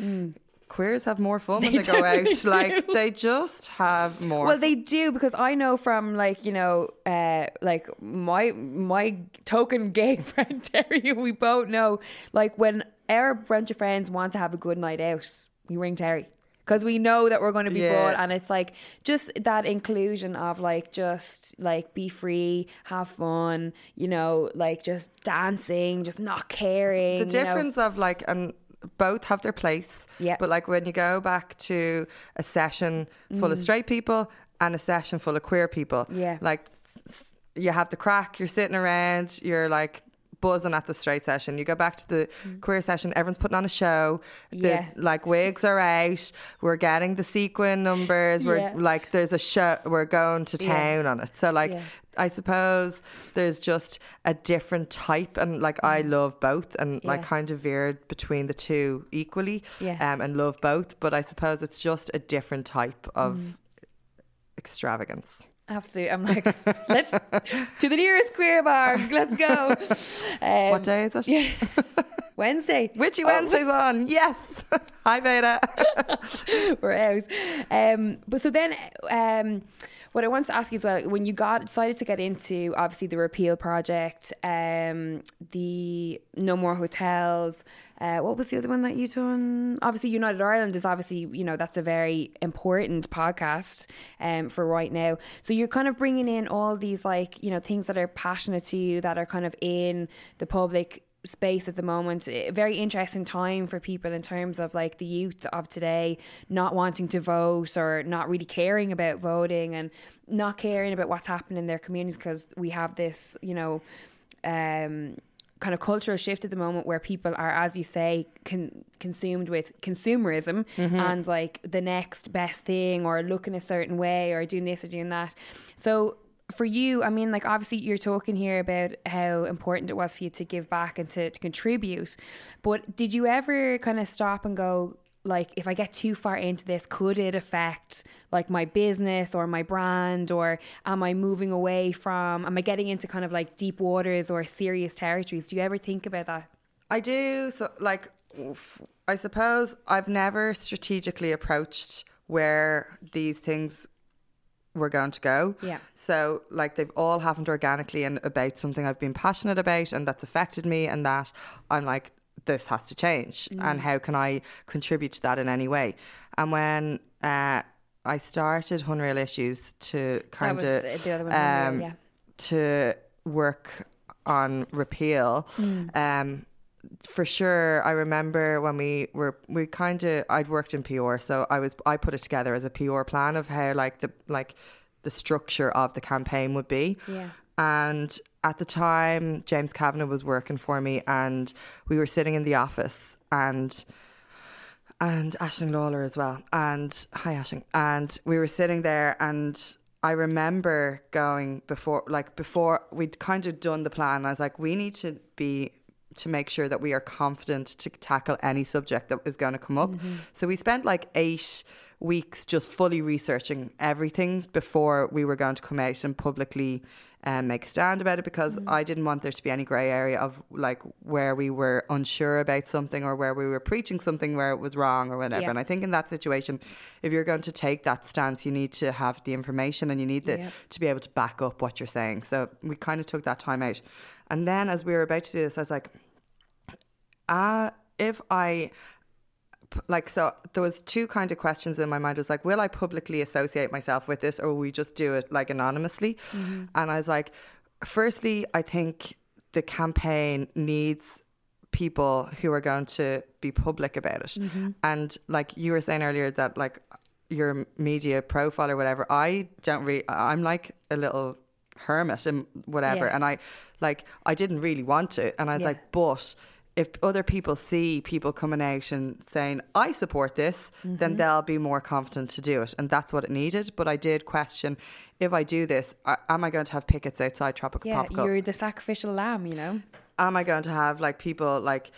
queers have more fun when Mm. They they go out. Like they just have more. Well, they do because I know from like you know, uh, like my my token gay friend Terry, we both know, like when our bunch of friends want to have a good night out, we ring Terry because we know that we're going to be Yeah. bored, and it's like just that inclusion of like just like be free, have fun, you know, like just dancing, just not caring. the you know. difference of like and both have their place Yeah. but like when you go back to a session full of straight people and a session full of queer people Mm. Yeah. like you have the crack you're sitting around you're like buzzing at the straight session you go back to the queer session everyone's putting on a show the Mm. Yeah. like wigs are out we're getting the sequin numbers we're Yeah. like there's a show we're going to Yeah. town on it so like Yeah. I suppose there's just a different type, and like I love both, and like Mm. Kind of veered between the two equally, Yeah. um, and love both. But I suppose it's just a different type of Mm. extravagance. Absolutely. I'm like, let's to the nearest queer bar. Let's go. Um, what day is it? Yeah. Wednesday. Witchy Oh, Wednesday's on. Yes. Hi, Beta. We're out. Um, but so then, um, what I want to ask you as well, when you got decided to get into obviously the repeal project, um, the no more hotels. Uh, what was the other one that you done? Obviously, United Ireland is obviously you know that's a very important podcast um, for right now. So you're kind of bringing in all these like you know things that are passionate to you that are kind of in the public space at the moment. A very interesting time for people in terms of like the youth of today not wanting to vote or not really caring about voting and not caring about what's happening in their communities because we have this, you know, um, kind of cultural shift at the moment where people are, as you say, con- consumed with consumerism and like the next best thing or looking a certain way or doing this or doing that. So for you, I mean, like obviously you're talking here about how important it was for you to give back and to, to contribute, but did you ever kind of stop and go, like, if I get too far into this, could it affect like my business or my brand, or am I moving away from, am I getting into kind of like deep waters or serious territories? Do you ever think about that? I do. So, like, I suppose I've never strategically approached where these things were going to go. Yeah. So, like, they've all happened organically and about something I've been passionate about and that's affected me, and that I'm like, this has to change. And how can I contribute to that in any way? And when uh, I started Hunreal Issues to kind of the other one, Hunreal, um, yeah. to work on repeal. Mm. Um, for sure, I remember when we were we kind of I'd worked in PR, so I was I put it together as a PR plan of how like the like the structure of the campaign would be. Yeah. And at the time, James Kavanagh was working for me, and we were sitting in the office, and and Ashling Lawler as well. And hi, Ashling. And we were sitting there, and I remember going before, like before we'd kind of done the plan. I was like, we need to be to make sure that we are confident to tackle any subject that is going to come up. So we spent like eight weeks just fully researching everything before we were going to come out and publicly um, make a stand about it because I didn't want there to be any grey area of like where we were unsure about something or where we were preaching something where it was wrong or whatever. Yeah. And I think in that situation, if you're going to take that stance, you need to have the information and you need the, Yeah. to be able to back up what you're saying. So we kind of took that time out. And then as we were about to do this, I was like, uh, if I like so there was two kind of questions in my mind. It was like will i publicly associate myself with this or will we just do it like anonymously? And i was like firstly i think the campaign needs people who are going to be public about it. And like you were saying earlier that like your media profile or whatever i don't really i'm like a little hermit and whatever. Yeah. and i like i didn't really want to. And i was Yeah. like but if other people see people coming out and saying I support this, then mm-hmm. they'll be more confident to do it, and that's what it needed. But I did question if I do this, am I going to have pickets outside Tropical Yeah, you're the sacrificial lamb, you know? am I going to have like people like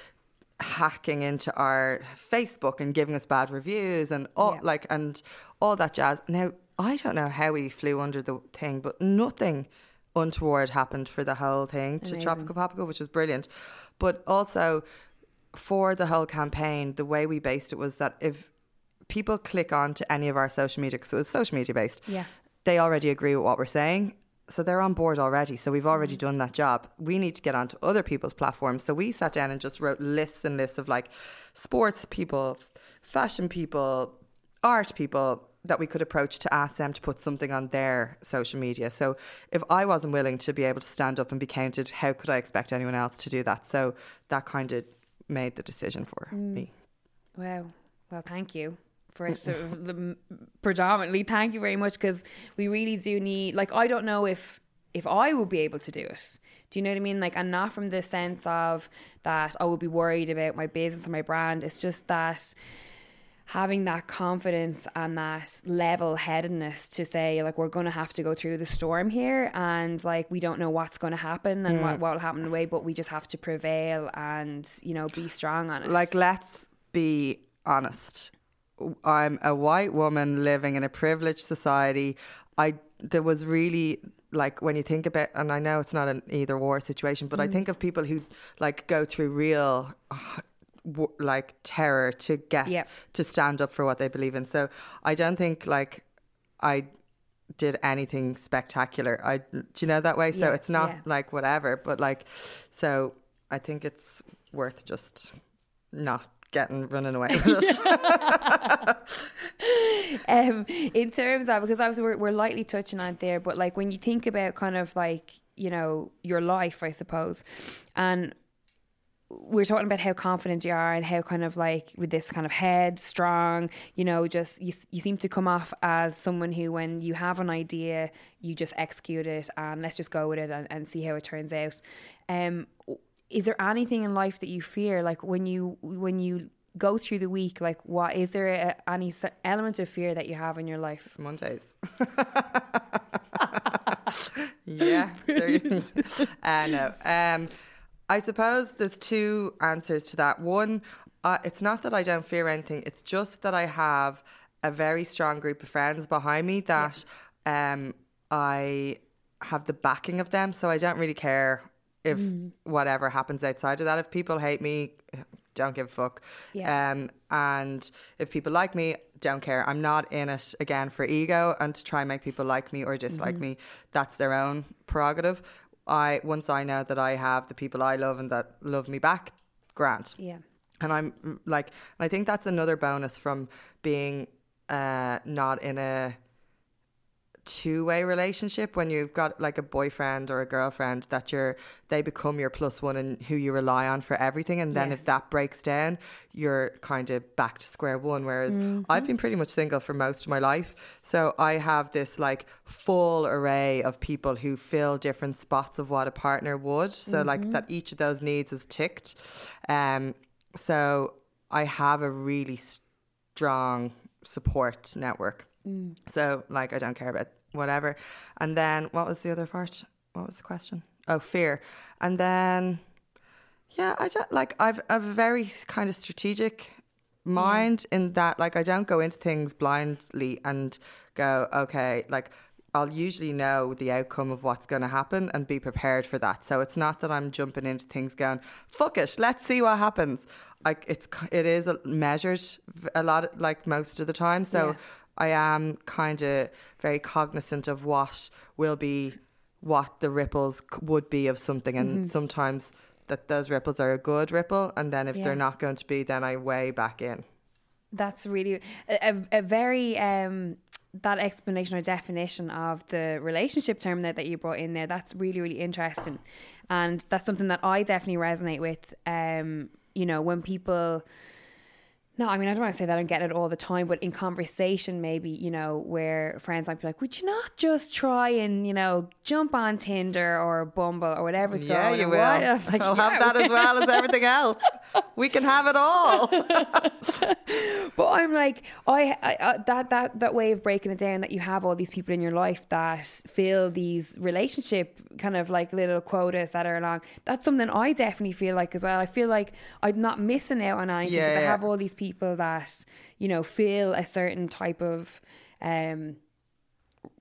hacking into our Facebook and giving us bad reviews and all Yeah. like and all that jazz? Now I don't know how we flew under the thing, but nothing untoward happened for the whole thing to Tropical Popical, which was brilliant. But also for the whole campaign, the way we based it was that if people click on to any of our social media, because it was social media based, Yeah. they already agree with what we're saying. So they're on board already. So we've already mm. done that job. We need to get onto other people's platforms. So we sat down and just wrote lists and lists of like sports people, fashion people, art people that we could approach to ask them to put something on their social media. So if I wasn't willing to be able to stand up and be counted, how could I expect anyone else to do that? So that kind of made the decision for mm. me. Wow. Well, thank you for sort of the, predominantly. Thank you very much because we really do need. Like, I don't know if if I will be able to do it. Do you know what I mean? Like, and not from the sense of that I will be worried about my business and my brand. It's just that having that confidence and that level headedness to say like we're going to have to go through the storm here and like we don't know what's going to happen and what mm. what will happen in the way but we just have to prevail and you know be strong on it Like, let's be honest. I'm a white woman living in a privileged society. I there was really like when you think about, and I know it's not an either war situation, but I mm. think of people who like go through real. Like terror to get Yep. to stand up for what they believe in. So I don't think like I did anything spectacular. I do you know that way? So it's not yeah. like whatever, but like so I think it's worth just not getting running away with it. um, in terms of because obviously we're, we're lightly touching on it there, but like when you think about kind of like you know your life, I suppose, and we're talking about how confident you are and how kind of like with this kind of head strong, you know, just you you seem to come off as someone who when you have an idea, you just execute it and let's just go with it and, and see how it turns out. Um, is there anything in life that you fear? Like when you when you go through the week, like what is there a, any element of fear that you have in your life? Mondays. yeah, there is. Uh, no. Um, I suppose there's two answers to that. One, uh, it's not that I don't fear anything. It's just that I have a very strong group of friends behind me that um, I have the backing of them. So I don't really care if whatever happens outside of that. If people hate me, don't give a fuck. Yeah. Um, and if people like me, don't care. I'm not in it again for ego and to try and make people like me or dislike me. That's their own prerogative. I once I know that I have the people I love and that love me back, grant. Yeah. And I'm like, I think that's another bonus from being uh, not in a two way relationship when you've got like a boyfriend or a girlfriend that you're they become your plus one and who you rely on for everything and then Yes. if that breaks down you're kind of back to square one whereas mm-hmm. I've been pretty much single for most of my life. So I have this like full array of people who fill different spots of what a partner would. So like mm-hmm. that each of those needs is ticked. Um so I have a really strong support network. Mm. So, like, I don't care about whatever. And then, what was the other part? What was the question? Oh, fear. And then, yeah, I don't like. I've a very kind of strategic mm. mind in that, like, I don't go into things blindly and go, okay, like. I'll usually know the outcome of what's going to happen and be prepared for that. So it's not that I'm jumping into things going, "Fuck it, let's see what happens." Like it's it is a- measured a lot, like most of the time. So Yeah. I am kind of very cognizant of what will be, what the ripples would be of something, and Mm-hmm. sometimes that those ripples are a good ripple, and then if Yeah. they're not going to be, then I weigh back in. That's really a, a, very um that explanation or definition of the relationship term that, that you brought in there. That's really really interesting, and that's something that I definitely resonate with. Um, you know, when people. No, I mean I don't want to say that I'm getting it all the time, but in conversation, maybe you know, where friends might be like, "Would you not just try and you know jump on Tinder or Bumble or whatever's yeah, going?" you on?" will. What? And I was like, I'll "Yeah, have that as well as everything else. We can have it all. but I'm like, I, I, I that that that way of breaking it down that you have all these people in your life that fill these relationship kind of like little quotas that are along. That's something I definitely feel like as well. I feel like I'm not missing out on anything because Yeah, I have all these people that you know feel a certain type of um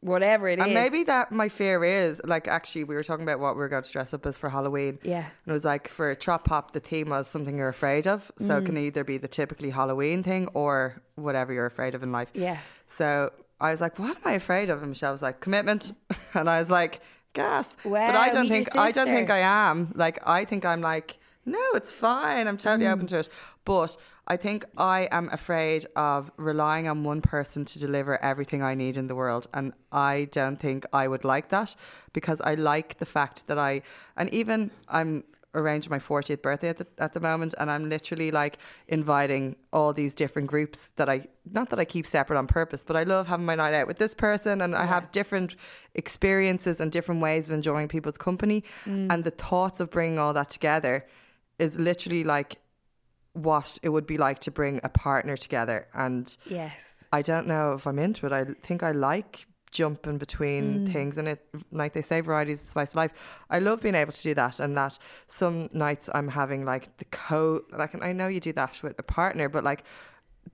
whatever it is. And maybe that my fear is like actually we were talking about what we were going to dress up as for Halloween. Yeah. And it was like for Trop Pop the theme was something you're afraid of. So it can Mm. either be the typically Halloween thing or whatever you're afraid of in life. Yeah. So I was like, What am I afraid of? And Michelle was like, Commitment and I was like, Gas. but I don't think I don't think. I am. Like I think I'm like, no, it's fine. I'm totally Mm. open to it. But I think I am afraid of relying on one person to deliver everything I need in the world. And I don't think I would like that because I like the fact that I, and even I'm arranging my 40th birthday at the, at the moment and I'm literally like inviting all these different groups that I, not that I keep separate on purpose, but I love having my night out with this person and I have different experiences and different ways of enjoying people's company. And the thoughts of bringing all that together is literally like what it would be like to bring a partner together. And Yes. I don't know if I'm into it. I think I like jumping between mm. things and it like they say variety is the spice of life i love being able to do that and that some nights i'm having like the co like and i know you do that with a partner but like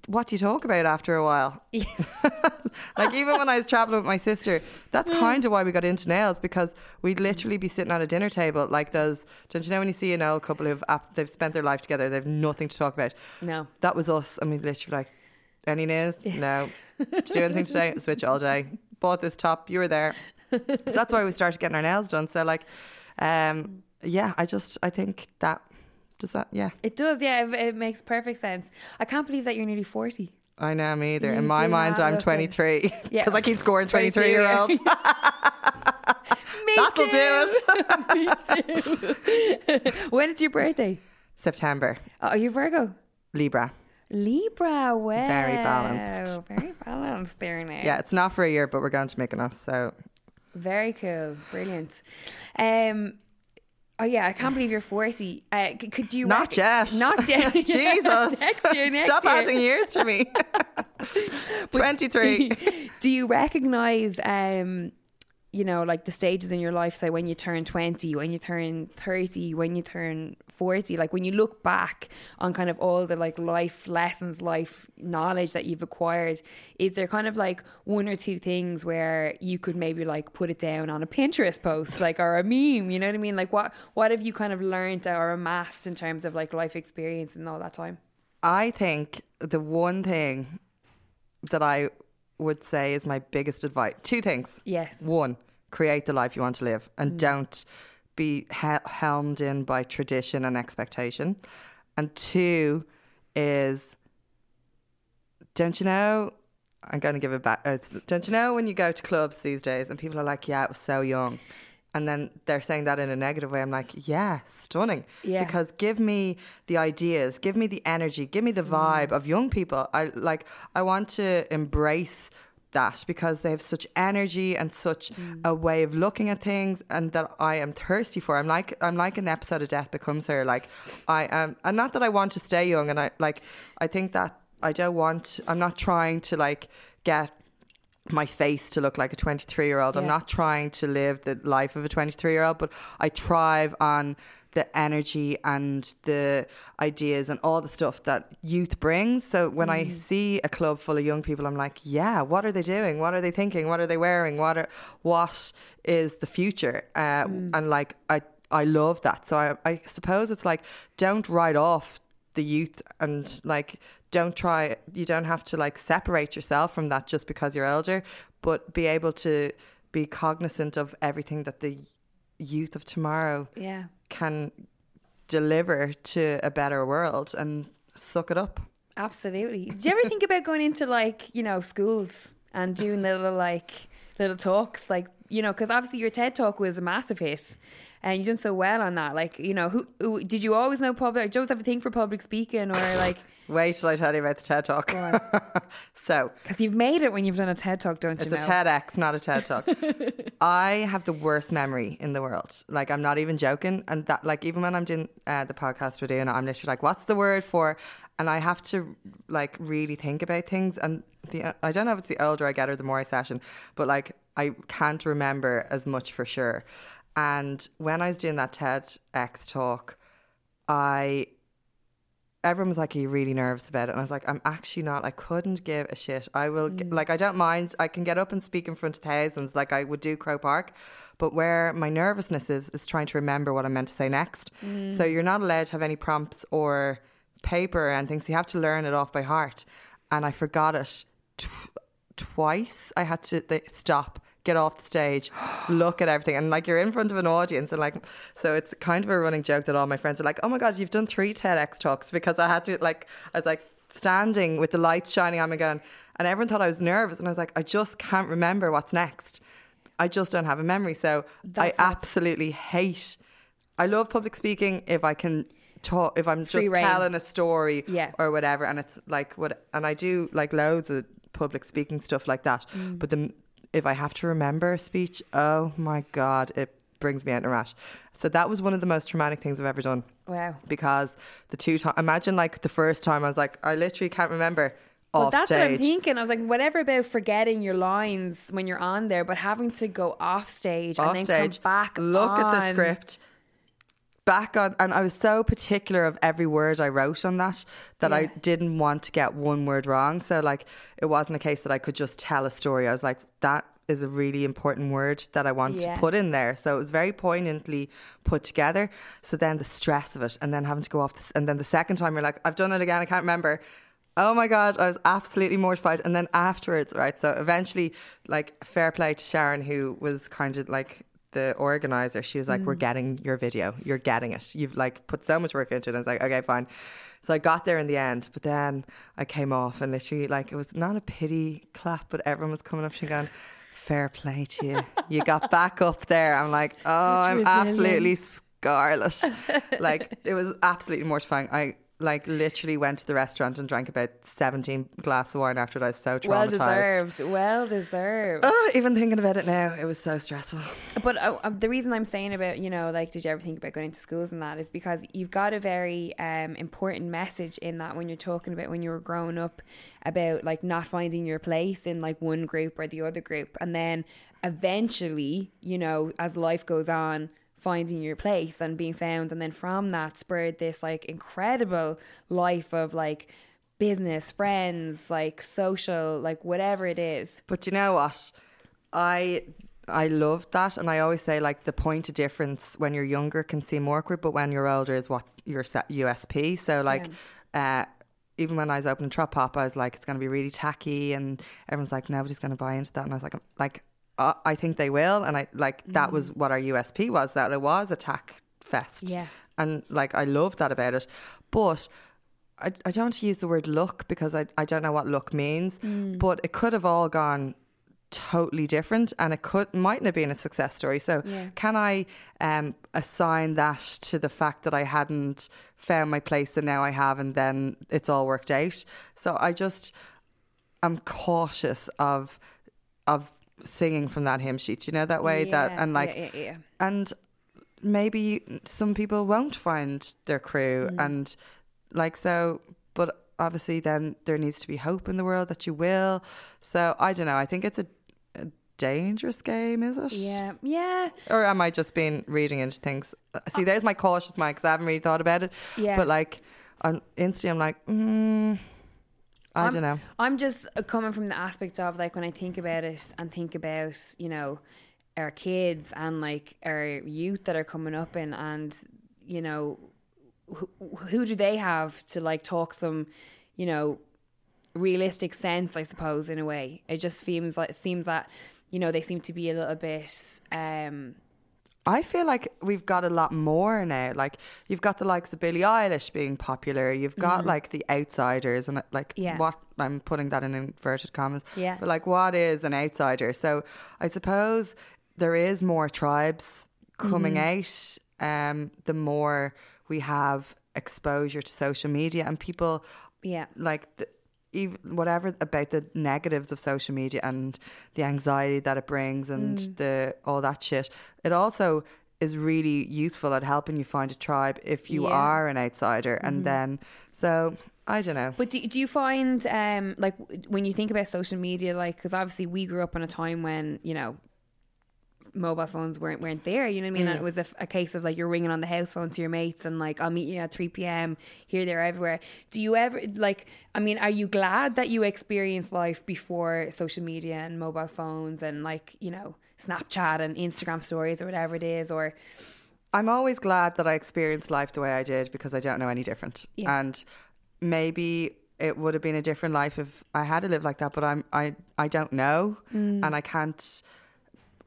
what do you talk about after a while like even when I was traveling with my sister, that's kind of why we got into nails because we'd literally be sitting at a dinner table like those. Don't you know when you see an old couple who've they've spent their life together, they've nothing to talk about. No. That was us. I mean, literally like, any news? No. Did you do anything today? Switch all day. Bought this top. You were there. so that's why we started getting our nails done. So like, um, yeah, I just I think that does that. Yeah, It does, yeah, it, it makes perfect sense. I can't believe that you're nearly 40. I know me either. You In my mind, I'm a look 23 because Yeah. I keep scoring 23 year olds. Me That'll do it. Me too. when is your birthday? September, Oh, are you Virgo? Libra. Libra. Wow. Very balanced. Very balanced there now. Yeah, it's not for a year, but we're going to Mykonos. So Very cool. Brilliant. Um, Oh yeah, I can't believe you're 40. Uh, c- could you Not rec- yet. Not yet. Jesus. next year, next Stop year. adding years to me. 23. Do you recognize um you know like the stages in your life say when you turn 20 when you turn 30 when you turn 40 like when you look back on kind of all the like life lessons life knowledge that you've acquired is there kind of like one or two things where you could maybe like put it down on a pinterest post like or a meme you know what i mean? Like what what have you kind of learned or amassed in terms of like life experience and all that time? I think the one thing that I would say is my biggest advice two things. yes. One, create the life you want to live and don't be he- helmed in by tradition and expectation. And two is, don't you know? I'm going to give it back. Uh, don't you know when you go to clubs these days and people are like, yeah, it was so young. And then they're saying that in a negative way. I'm like, yeah, stunning. Yeah. Because give me the ideas, give me the energy, give me the vibe of young people. I like, I want to embrace that because they have such energy and such mm. a way of looking at things and that I am thirsty for. I'm like I'm like an episode of Death Becomes Her. Like I am and not that I want to stay young and I like I think that I don't want I'm not trying to like get my face to look like a 23 year old. I'm not trying to live the life of a 23 year old, but I thrive on the energy and the ideas and all the stuff that youth brings. So when I see a club full of young people, I'm like, yeah, what are they doing? What are they thinking? What are they wearing? What are, what is the future? Uh, And like, I, I love that. So I, I suppose it's like, don't write off the youth and like don't try you don't have to like separate yourself from that just because you're older but be able to be cognizant of everything that the youth of tomorrow yeah can deliver to a better world and suck it up Absolutely. Do you ever think about going into like, you know, schools and doing little like little talks like, you know, because obviously your TED talk was a massive hit and you've done so well on that. Like, you know, who, who did you always know public? Joe's have a thing for public speaking or like, wait till i tell you about the ted talk so because you've made it when you've done a TED talk, don't It's you a know? TEDx, not a TED Talk. I have the worst memory in the world. Like, I'm not even joking. And that, like, even when I'm doing uh, the podcast we're doing, I'm literally like, what's the word for? And I have to, like, really think about things. And the I don't know if it's the older I get or the more I session, but, like, I can't remember as much for sure. And when I was doing that TEDx talk, I everyone was like, Are you really nervous about it? And I was like, I'm actually not. I couldn't give a shit. I will, g mm. like, I don't mind. I can get up and speak in front of thousands like I would do Croke Park. But where my nervousness is, is trying to remember what I'm meant to say next. So mm. you're not allowed to have any prompts or paper and things. So you have to learn it off by heart. And I forgot it tw- twice. I had to stop, get off the stage, look at everything, and like you're in front of an audience, and like so it's kind of a running joke that all my friends are like, "Oh my god, you've done three TEDx talks," because I had to like I was like standing with the lights shining on me again, and everyone thought I was nervous, and I was like, I just can't remember what's next. I just don't have a memory, so I That's- absolutely hate. I love public speaking if I can talk if I'm Free just telling a story Yeah. or whatever and it's like what and I do like loads of public speaking stuff like that Mm. but then if I have to remember a speech oh my god it brings me out in a rash so that was one of the most traumatic things I've ever done Wow. because the two times imagine like the first time I was like I literally can't remember Well, that's what I'm thinking. I was like, whatever about forgetting your lines when you're on there, but having to go off stage off and then stage come back. look at the script back on and I was so particular of every word I wrote on that that I didn't want to get one word wrong so like it wasn't a case that I could just tell a story I was like that is a really important word that I want Yeah. to put in there so it was very poignantly put together so then the stress of it and then having to go off this, and then the second time you're like I've done it again I can't remember Oh my god, I was absolutely mortified. And then afterwards, right? So eventually, like, fair play to Sharon, who was kind of like the organizer. She was like, "We're mm. getting your video. You're getting it. You've like put so much work into it." And I was like, "Okay, fine." So I got there in the end, but then I came off and literally, like, it was not a pity clap, but everyone was coming up to me going, "Fair play to you. You got back up there." I'm like, "Oh, I'm absolutely scarlet." like it was absolutely mortifying. I like literally went to the restaurant and drank about 17 glass of wine after that. I was so traumatized. Well deserved. Well deserved. Oh, even thinking about it now, it was so stressful. But uh, uh, the reason I'm saying about, you know, like, did you ever think about going into schools and that is because you've got a very um, important message in that when you're talking about when you were growing up about like not finding your place in like one group or the other group. And then eventually, you know, as life goes on, finding your place and being found. And then from that spurred this like incredible life of like, business, friends, like social, like whatever it is. But you know what? I I love that, and I always say like the point of difference when you're younger can seem awkward, but when you're older is what your set USP. So like, uh, even when I was opening Trop Pop, I was like, it's going to be really tacky, and everyone's like, nobody's going to buy into that, and I was like, like, uh, I think they will, and I like that was what our USP was that it was a tack fest, Yeah. and like I love that about it, but. I, I don't want to use the word luck because I, I don't know what luck means, but it could have all gone totally different and it could mightn't have been a success story. So Yeah. can I um, assign that to the fact that I hadn't found my place and now I have and then it's all worked out? So I just am cautious of of singing from that hymn sheet, you know, that way that and like yeah, yeah, yeah. and maybe some people won't find their crew Mm. and like so but obviously then there needs to be hope in the world that you will so i don't know i think it's a, a dangerous game is it Yeah, yeah, or am i just being reading into things see there's my cautious mind because i haven't really thought about it Yeah. but like on instantly i'm like mm, i I'm- don't know I'm just uh, coming from the aspect of like when I think about it and think about you know our kids and like our youth that are coming up in and you know who, who do they have to like talk some you know realistic sense I suppose in a way? It just seems like seems that you know they seem to be a little bit um I feel like we've got a lot more now. Like you've got the likes of Billie Eilish being popular. You've got like the outsiders, and like Mm-hmm. Yeah. what I'm putting that in inverted commas. Yeah. But like, what is an outsider? So I suppose there is more tribes coming Mm-hmm. out. Um, the more we have exposure to social media and people yeah like the, even whatever about the negatives of social media and the anxiety that it brings and Mm. the all that shit it also is really useful at helping you find a tribe if you Yeah. Mm-hmm. are an outsider and then so i don't know But do, do you find, um, like, when you think about social media, like, because obviously we grew up in a time when, you know, mobile phones weren't weren't there, you know what I mean? And it was a case of like you're ringing on the house phone to your mates and like I'll meet you at 3 p.m. here, there, everywhere. Do you ever like? I mean, are you glad that you experienced life before social media and mobile phones and like you know Snapchat and Instagram stories or whatever it is? Or i'm always glad that i experienced life the way i did because i don't know any different Yeah. and maybe it would have been a different life if i had to live like that but i'm i i don't know Mm. and i can't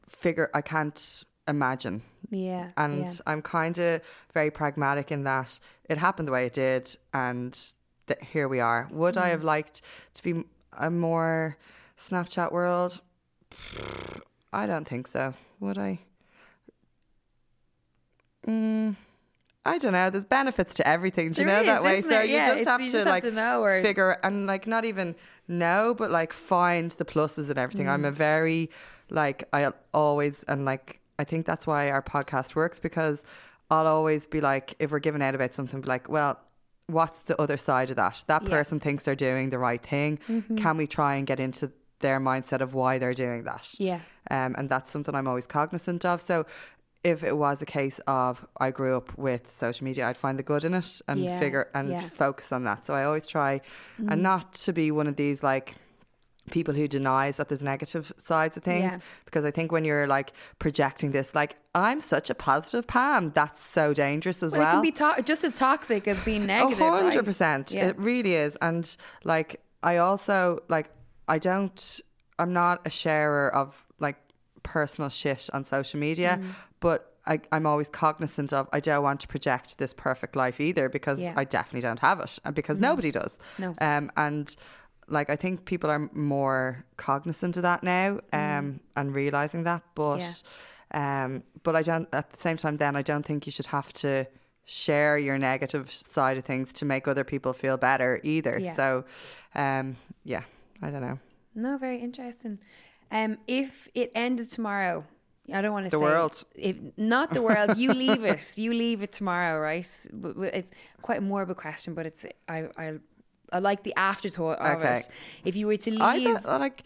figure i can't imagine yeah, and yeah. I'm kind of very pragmatic in that it happened the way it did, and th- here we are. Would I have liked to be a more Snapchat world? I don't think so. Would I? Mm, I don't know. There's benefits to everything. Do you There know That way? So there? you just have you to just have like to know or- figure and like not even know, but like find the pluses and everything. I'm Mm. a very like I always and like I think that's why our podcast works because I'll always be like if we're giving out about something, be like, well, what's the other side of that? That Yeah. Mm-hmm. person thinks they're doing the right thing. Can we try and get into their mindset of why they're doing that? Yeah. Um, and that's something I'm always cognizant of. So if it was a case of I grew up with social media, I'd find the good in it and Yeah, figure and yeah. focus on that. So I always try Mm. and not to be one of these like people who denies that there's negative sides of things Yeah. because I think when you're like projecting this like I'm such a positive Pam that's so dangerous as Well, well. it can be to- just as toxic as being negative. A hundred percent. Yeah. It really is. And like I also like I don't I'm not a sharer of like personal shit on social media, Mm. but I, I'm always cognizant of I don't want to project this perfect life either because Yeah. I definitely don't have it and because nobody does. No. Um and like I think people are more cognizant of that now um and realizing that but Mm. Yeah. um but I don't at the same time then I don't think you should have to share your negative side of things to make other people feel better either. Yeah. So, um, yeah, I don't know. No, very interesting. Um, if it ended tomorrow, I don't want to The say the world. If not the world, you leave it. You leave it tomorrow, right? It's quite a morbid question, but it's I I, I like the afterthought of Okay. it. If you were to leave, I I, don't like.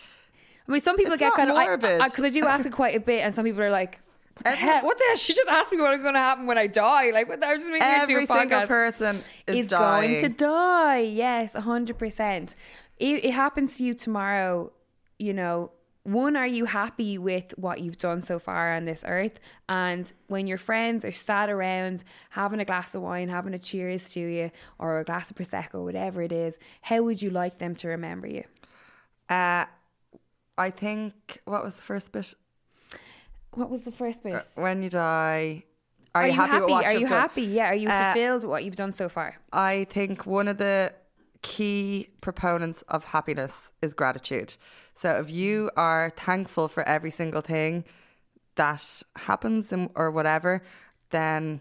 mean, some people get kind of morbid. because I, do ask it quite a bit, and some people are like. What the, Every- hell? what the hell? She just asked me what's going to happen when I die. Like, what the, I'm just making it to Every a single person is, is dying. going to die. Yes, hundred percent. It, it happens to you tomorrow. You know, one, are you happy with what you've done so far on this earth? And when your friends are sat around having a glass of wine, having a cheers to you, or a glass of prosecco, whatever it is, how would you like them to remember you? Uh, I think what was the first bit? What was the first bit? When you die, are, are you happy? Are you done? happy? Yeah. Are you Uh, fulfilled with what you've done so far? I think one of the key proponents of happiness is gratitude. So if you are thankful for every single thing that happens and, or whatever, then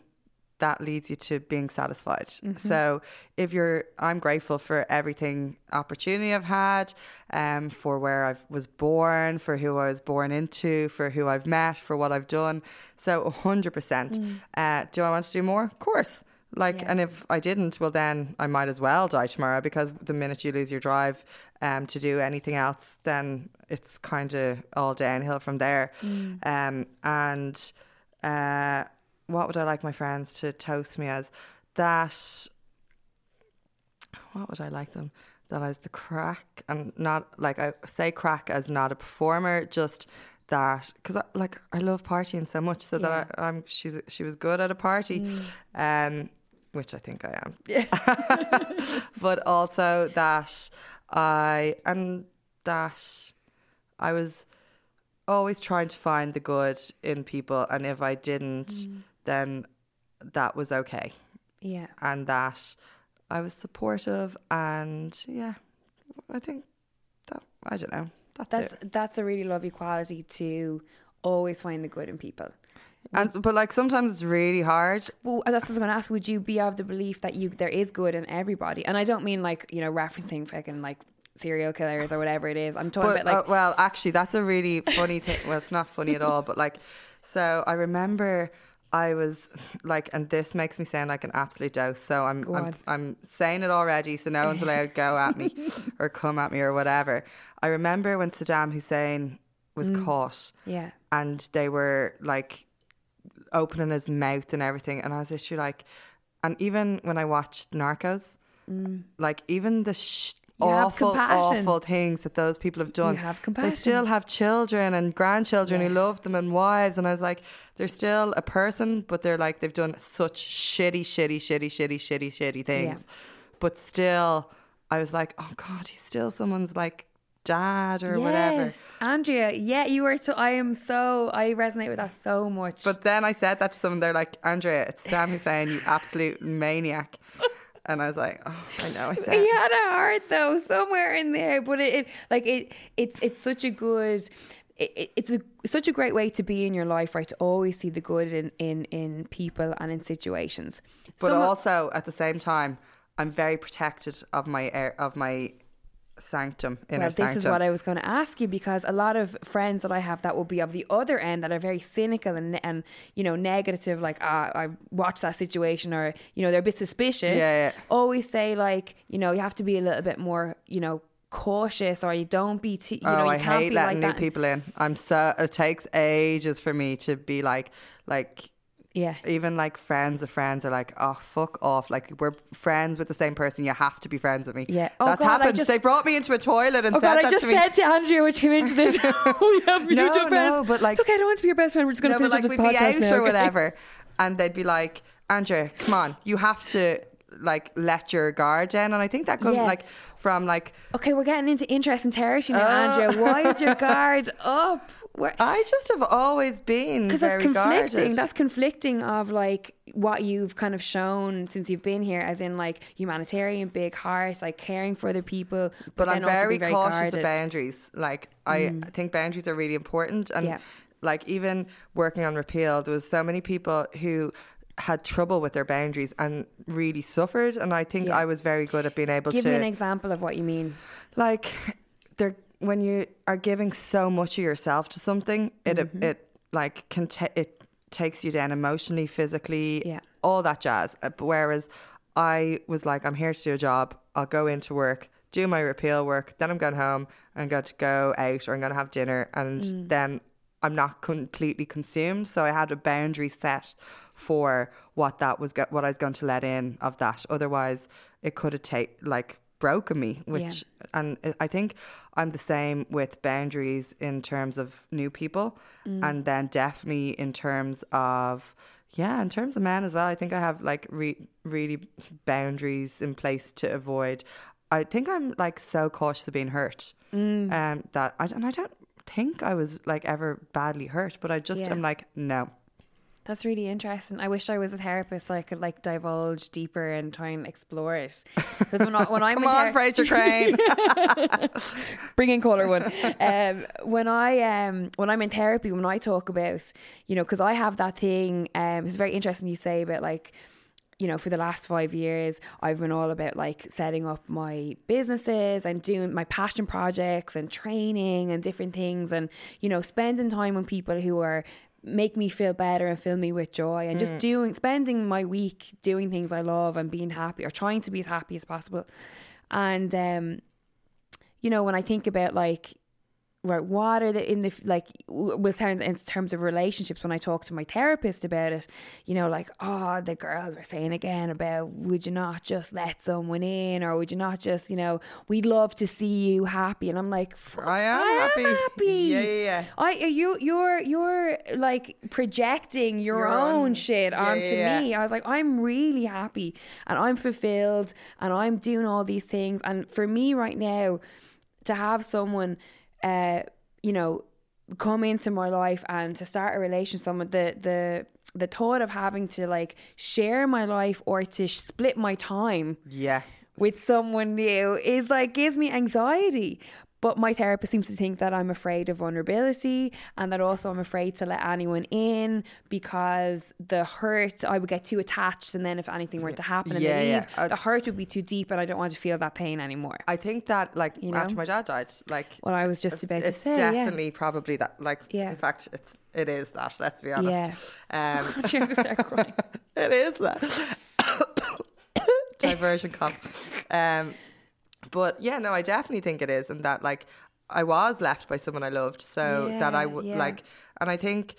that leads you to being satisfied. Mm-hmm. So if you're, I'm grateful for everything opportunity I've had, um, for where I was born, for who I was born into, for who I've met, for what I've done. So 100%. Uh, do I want to do more? Of course. Like, and if I didn't, well, then I might as well die tomorrow because the minute you lose your drive um, to do anything else, then it's kind of all downhill from there. Um, and uh, what would I like my friends to toast me as? That, what would I like them? That I was the crack and not like I say crack as not a performer, just that because I, like I love partying so much, so that I, I'm she's she was good at a party, um, which I think I am. Yeah. but also that I and that I was always trying to find the good in people, and if I didn't, mm. then that was okay, Yeah. and that I was supportive, and yeah, I think that I don't know. That's, That's it. that's a really lovely quality to always find the good in people. And but like sometimes it's really hard. Well, that's what I was going to ask. Would you be of the belief that you there is good in everybody? And I don't mean like you know referencing fucking like serial killers or whatever it is. I'm talking But about like uh, well, actually, that's a really funny thing. Well, it's not funny at all. But like, so I remember I was like, and this makes me sound like an absolute dose. So I'm I'm. I'm saying it already, so no one's allowed to go at me or come at me or whatever. I remember when Saddam Hussein was Mm. caught yeah, and they were like opening his mouth and everything, and I was literally like, and even when I watched Narcos, like even the sh- Mm. Awful, awful things that those people have done, have they still have children and grandchildren Yes. who love them and wives, and I was like, they're still a person, but they're like they've done such shitty, shitty, shitty, shitty, shitty, shitty things, but still, I was like, oh god, he's still someone's like dad or whatever. Andrea. Yeah, you are so. I am so. I resonate with that so much. But then I said that to someone, they're like, Andrea, it's Saddam Hussein, you absolute maniac. And I was like, oh, I know, I said. he had a heart though somewhere in there but it, it like it it's it's such a good it, it- it's a such a great way to be in your life right to always see the good in in in people and in situations But Some- also at the same time, I'm very protected of my air, of my sanctum, well, this sanctum. is what I was going to ask you because a lot of friends that I have that will be of the other end that are very cynical and and you know negative, like ah, I watched that situation, or you know they're a bit suspicious. Yeah, yeah. Always say like you know you have to be a little bit more you know cautious, or you don't be too, you oh, know you I can't hate be letting like new that. people in. I'm so. It takes ages for me to be like, like yeah, even like friends of friends are like, oh fuck off. Like we're friends with the same person. You have to be friends with me. Yeah. Oh, that's God, happened. just- They brought me into a toilet and Oh said God! I just to said to Andrea, which came into this, we have mutual No, friends. no, but, like- it's okay. I don't want to be your best friend. We're just going no, to but finish like up we'd this be podcast out now, or okay? whatever, and they'd be like, Andrea, come on, you have to like let your guard down. And I think that comes Yeah. like from like Okay, we're getting into interesting territory now, Oh. Andrea. Why is your guard up? Where, I just have always been because that's conflicting. guarded. That's conflicting of like what you've kind of shown since you've been here, as in like humanitarian, big heart, like caring for other people. But, but I'm very, very cautious guarded. of boundaries. Like I mm. think boundaries are really important, and Yeah. like even working on repeal, there was so many people who had trouble with their boundaries and really suffered. And I think Yeah. I was very good at being able Give to Give me an example of what you mean. like they're when you are giving so much of yourself to something it Mm-hmm. it like can ta- it takes you down emotionally physically Yeah. all that jazz Uh, whereas i was like i'm here to do a job i'll go into work do my repeal work then i'm going home i'm going to go out or i'm going to have dinner and Mm. then i'm not completely consumed so i had a boundary set for what that was go- what i was going to let in of that otherwise it could have take like broken me which and I- think I'm the same with boundaries in terms of new people, and then definitely in terms of yeah, in terms of men as well. I think I have like re- really boundaries in place to avoid. I think I'm like so cautious of being hurt, um, that I and I don't think I was like ever badly hurt, but I just Yeah. am like no. That's really interesting. I wish I was a therapist so I could like divulge deeper and try and explore it. Because when, I, when I'm Come on, ther- Frasier Crane. bring in color one. Um, when I um when I'm in therapy, when I talk about you know, because I have that thing. Um, it's very interesting you say about like. You know, for the last five years, I've been all about like setting up my businesses and doing my passion projects and training and different things, and you know, spending time with people who are make me feel better and fill me with joy, and just doing spending my week doing things I love and being happy or trying to be as happy as possible. And um, you know, when I think about like, right, what are the in the like with terms in terms of relationships? When I talk to my therapist about it, you know, like, oh, the girls were saying again about would you not just let someone in, or would you not just, you know, we'd love to see you happy, and I'm like, I am I happy. Am happy. Yeah, yeah, yeah. I you you're you're like projecting your, Your own own- shit yeah, onto yeah, yeah. me. I was like, I'm really happy and I'm fulfilled and I'm doing all these things. And for me right now, to have someone, uh, you know, come into my life and to start a relationship with someone, the the the thought of having to like share my life or to sh- split my time yeah. with someone new is like gives me anxiety. But my therapist seems to think that I'm afraid of vulnerability and that also I'm afraid to let anyone in because the hurt, I would get too attached. And then if anything were to happen and Yeah, they yeah. Uh, the hurt would be too deep and I don't want to feel that pain anymore. I think that like You know? after my dad died, like What I was just about to it's say. yeah. definitely probably that. Like, Yeah. in fact, it's it is that. Let's be honest. Yeah. Um, You're gonna start crying. it is that. Diversion cough. Um, but yeah, no, I definitely think it is, and that like I was left by someone I loved, so that I would yeah. like, and I think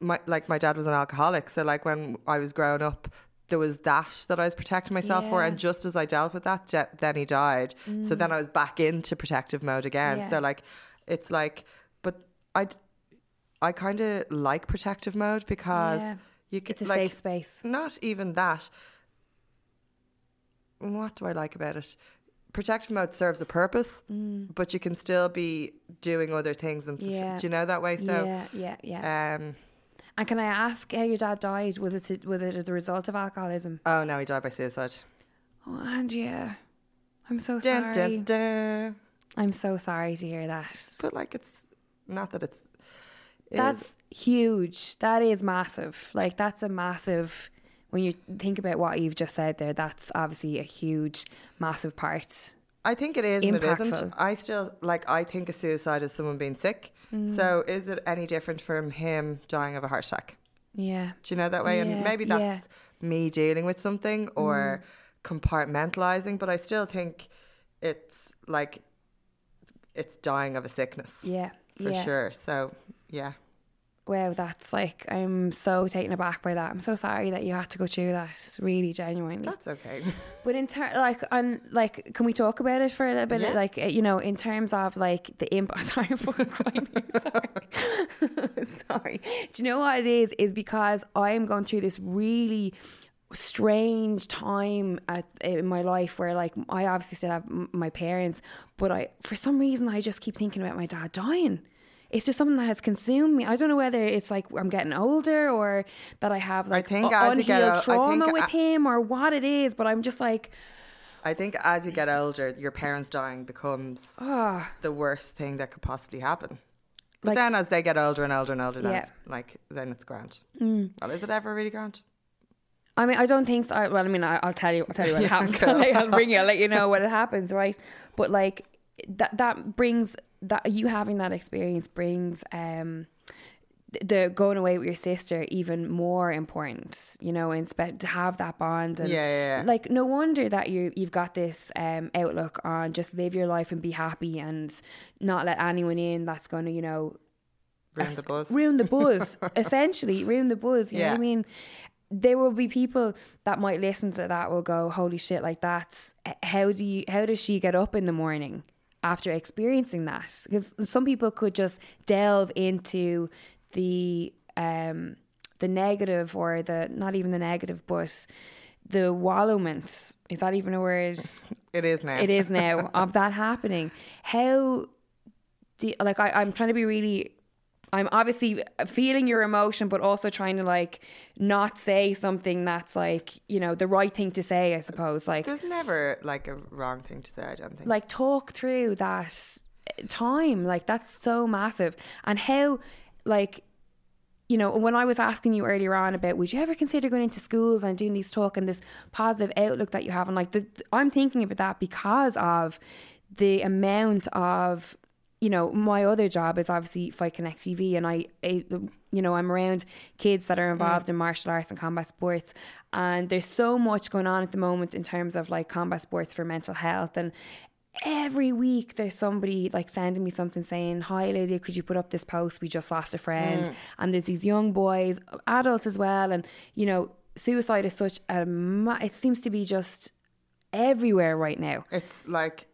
my like my dad was an alcoholic, so like when I was growing up. There was that that I was protecting myself for, Yeah. Mm. and just as I dealt with that, je- then he died. So then I was back into protective mode again. Yeah. So like, it's like, but I, I kind of like protective mode because Yeah. you can It's a like, safe space. not even that. What do I like about it? Protective mode serves a purpose, but you can still be doing other things. And Mm. Yeah. do you know that way? So, yeah, yeah, yeah. um, and can I ask how your dad died? Was it was it as a result of alcoholism? oh no, he died by suicide. Oh, Andrea, I'm so Dun, sorry. dun, dun. I'm so sorry to hear that. But like, it's not that it's. it That's is- huge. That is massive. Like that's a massive. When you think about what you've just said there, that's obviously a huge, massive part. I think it is and it isn't. impactful. I still like. I think a suicide is someone being sick. Mm. So is it any different from him dying of a heart attack? Yeah, Do you know that way? Yeah, and maybe that's yeah. me dealing with something or compartmentalizing, but I still think it's like it's dying of a sickness yeah, for yeah. sure. So yeah, Wow, that's like I'm so taken aback by that. I'm so sorry that you had to go through that. Really, genuinely. that's okay. But in terms, like on like, can we talk about it for a little bit? Yeah. Like, uh, you know, in terms of like the imp. Sorry, I'm fucking crying. Sorry, sorry. Do you know what it is? Is because I am going through this really strange time at, in my life where like I obviously still have m- my parents, but I for some reason I just keep thinking about my dad dying. It's just something that has consumed me. I don't know whether it's like I'm getting older or that I have like think u- as get unhealed I trauma think with a- him or what it is. But I'm just like, I think as you get older, your parents dying becomes ah, the worst thing that could possibly happen. But Like- then as they get older and older and older, then Yeah. it's like then it's grand. Well, is it ever really grand? I mean, I don't think so. I- Well, I mean, I, I'll tell you. I'll tell you what Yeah, happens. cool. I'll ring you. I'll let you know what happens, right? But like that, that brings that you having that experience brings um the going away with your sister even more important. You know, and spe- to have that bond and Yeah, yeah, yeah. like no wonder that you you've got this um outlook on just live your life and be happy and not let anyone in that's going to you know Ruin the buzz. ruin the buzz essentially ruin the buzz you know what Yeah. i mean there will be people that might listen to that will go holy shit like that's how do you how does she get up in the morning after experiencing that because some people could just delve into the um the negative or the not even the negative but the wallowment is that even a word It is now. it is now of that happening. How do you, like I, I'm trying to be really I'm obviously uh, feeling your emotion but also trying to like not say something that's like, you know, the right thing to say, I suppose. Like There's never like a wrong thing to say. I don't think. like talk through that uh, time. Like that's so massive. And how like you know, when I was asking you earlier on about would you ever consider going into schools and doing these talk and this positive outlook that you have, and like the, I'm thinking about that because of the amount of, you know, my other job is obviously Fight Connect TV, and I, I you know, I'm around kids that are mm. involved in martial arts and combat sports, and there's so much going on at the moment in terms of like combat sports for mental health and every week there's somebody like sending me something saying hi lydia could you put up this post? We just lost a friend. Mm. And there's these young boys adults as well and you know suicide is such a ma- it seems to be just everywhere right now. It's like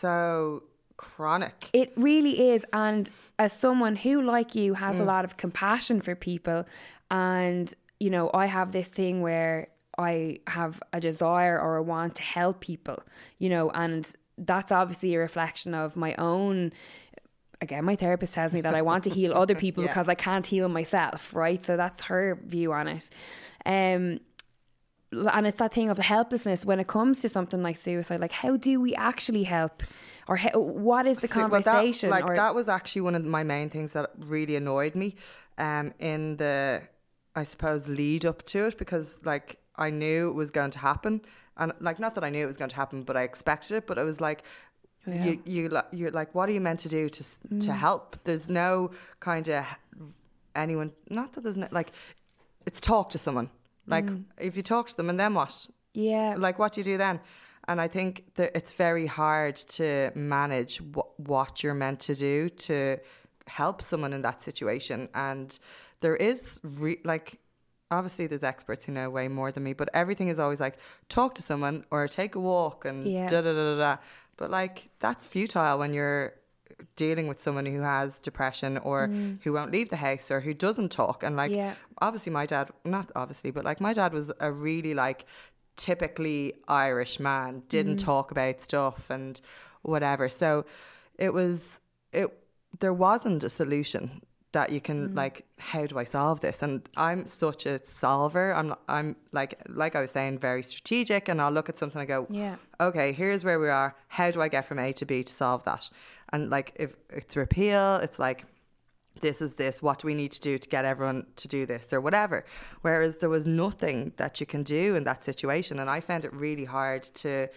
so chronic. it really is. And as someone who, like you, has a lot of compassion for people, and, you know, I have this thing where I have a desire or a want to help people, you know, and that's obviously a reflection of my own. Again, my therapist tells me that I want to heal other people Yeah. because I can't heal myself, right? So that's her view on it. Um, and it's that thing of helplessness when it comes to something like suicide. Like, how do we actually help, or what is the See, well, that- conversation? like or, that was actually one of my main things that really annoyed me, um, in the, I suppose, lead up to it because like I knew it was going to happen, and like not that I knew it was going to happen, but I expected it. But it was like, Yeah. you you you're like, what are you meant to do to s to Mm. help? There's no kind of anyone. Not that there's no like, it's talk to someone. Like Mm. if you talk to them, and then what? yeah, like what do you do then and i think that it's very hard to manage what, what you're meant to do to help someone in that situation and there is re- like obviously there's experts who know way more than me but everything is always like talk to someone or take a walk and Yeah. da da da da but like that's futile when you're dealing with someone who has depression or mm. who won't leave the house or who doesn't talk and like Yeah. obviously my dad not obviously but like my dad was a really like typically irish man didn't mm. talk about stuff and whatever. So it was it there wasn't a solution that you can mm. like how do i solve this? And i'm such a solver. I'm i'm like like i was saying very strategic and i'll look at something and go Yeah. okay here's where we are. How do i get from a to b to solve that? And like if it's repeal it's like this is this what do we need to do to get everyone to do this or whatever? Whereas there was nothing that you can do in that situation and i found it really hard to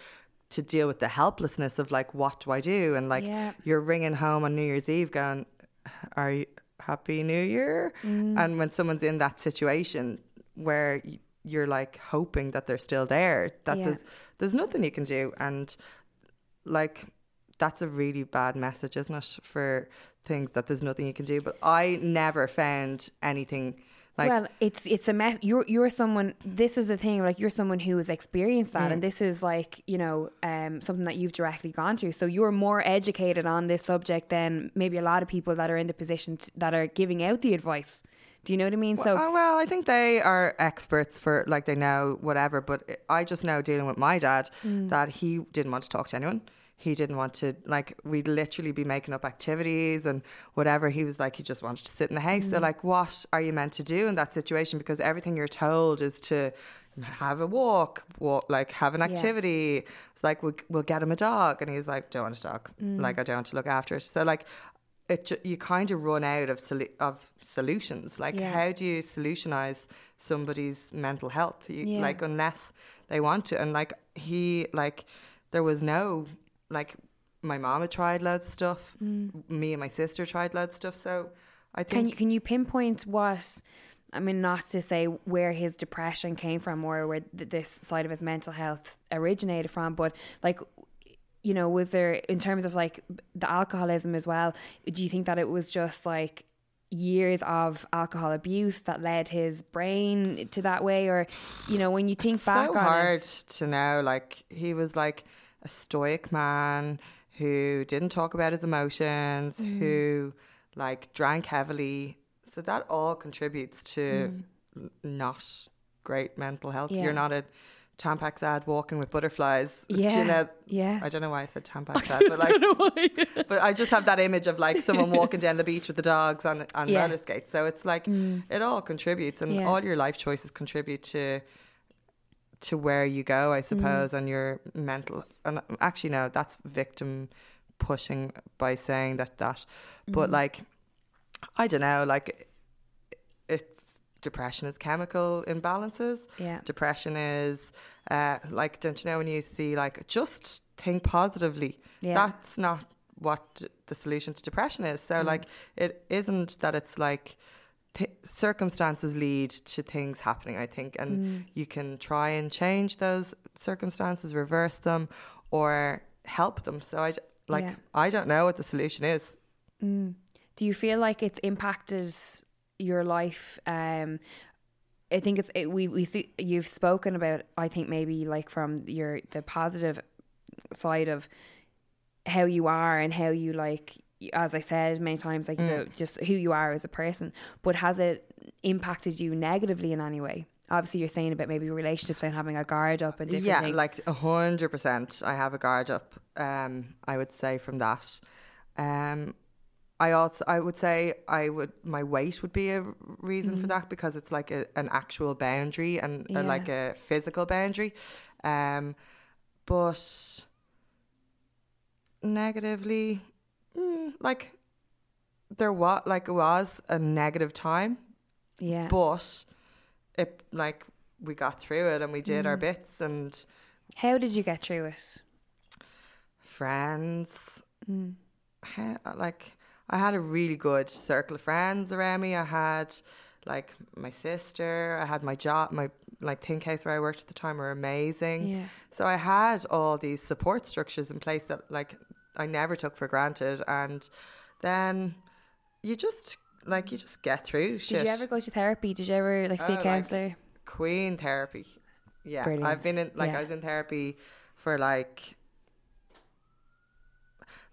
to deal with the helplessness of like what do i do? And like Yeah. you're ringing home on new year's eve going are you happy new year? Mm. And when someone's in that situation where you're like hoping that they're still there that Yeah. there's there's nothing you can do. And like that's a really bad message isn't it for things that there's nothing you can do but i never found anything like well, it's it's a mess. You're you're someone. This is the thing. Like you're someone who has experienced that, Mm. and this is like you know um, something that you've directly gone through. So you're more educated on this subject than maybe a lot of people that are in the position t- that are giving out the advice. Do you know what I mean? So oh, well, I think they are experts for like they know whatever. But I just know dealing with my dad Mm. that he didn't want to talk to anyone. He didn't want to like we'd literally be making up activities and whatever. He was like he just wanted to sit in the house. Mm. So like, what are you meant to do in that situation? Because everything you're told is to have a walk, walk like have an activity. It's like we'll, we'll get him a dog, and he's like, don't want a dog. Mm. Like I don't want to look after it. So like it ju- you kind of run out of solu- of solutions. Like Yeah. how do you solutionize somebody's mental health. You, Yeah. Like unless they want to, and like he like there was no like my mom had tried loads of stuff. Me and my sister tried loads of stuff. So I think Mm. Can you can you pinpoint what? I mean, not to say where his depression came from or where th- this side of his mental health originated from, but like, you know, was there in terms of like the alcoholism as well? Do you think that it was just like years of alcohol abuse that led his brain to that way, or you know, when you think back so on hard it, to know. Like he was like a stoic man who didn't talk about his emotions, Mm. who like drank heavily. So that all contributes to n- not great mental health. Mm. Yeah. You're not a Tampax ad walking with butterflies. Do Yeah, You know, yeah. I don't know why I said Tampax ad, but like, but I just have that image of like someone walking down the beach with the dogs on on Yeah. roller skates. So it's like it all contributes, and Yeah. all your life choices contribute to to where you go, I mm-hmm. suppose, and your mental. And actually, no, that's victim pushing by saying that that. But mm-hmm. like, I don't know, like it's depression is chemical imbalances. Yeah. Depression is uh, like, don't you know when you see like just think positively. Yeah. That's not what the solution to depression is. So mm-hmm. like, it isn't that it's like th- circumstances lead to things happening. I think, and you can try and change those circumstances, reverse them, or help them. So I, like, Yeah. I don't know what the solution is. Do you feel like it's impacted your life? Um, I think it's it, we we see you've spoken about. I think maybe like from your the positive side of how you are and how you like. As I said many times, like the, just who you are as a person. But has it impacted you negatively in any way? Obviously, you're saying about maybe relationships and having a guard up and different yeah, things. like a hundred percent. I have a guard up. Um, I would say from that. Um, I also I would say I would my weight would be a reason for that because it's like a, an actual boundary and uh, Yeah. like a physical boundary. Um, but negatively, mm, like there was like it was a negative time yeah. but it like we got through it and we did our Mm. bits and how did you get through it? friends Mm. he- like i had a really good circle of friends around me i had like my sister i had my job my like Thinkhouse where i worked at the time were amazing Yeah. so i had all these support structures in place that like i never took for granted and then you just like you just get through shit. Did you ever go to therapy? Did you ever like see Oh, a like, counselor? Queen therapy. Yeah, Brilliant. I've been in like Yeah. I was in therapy for like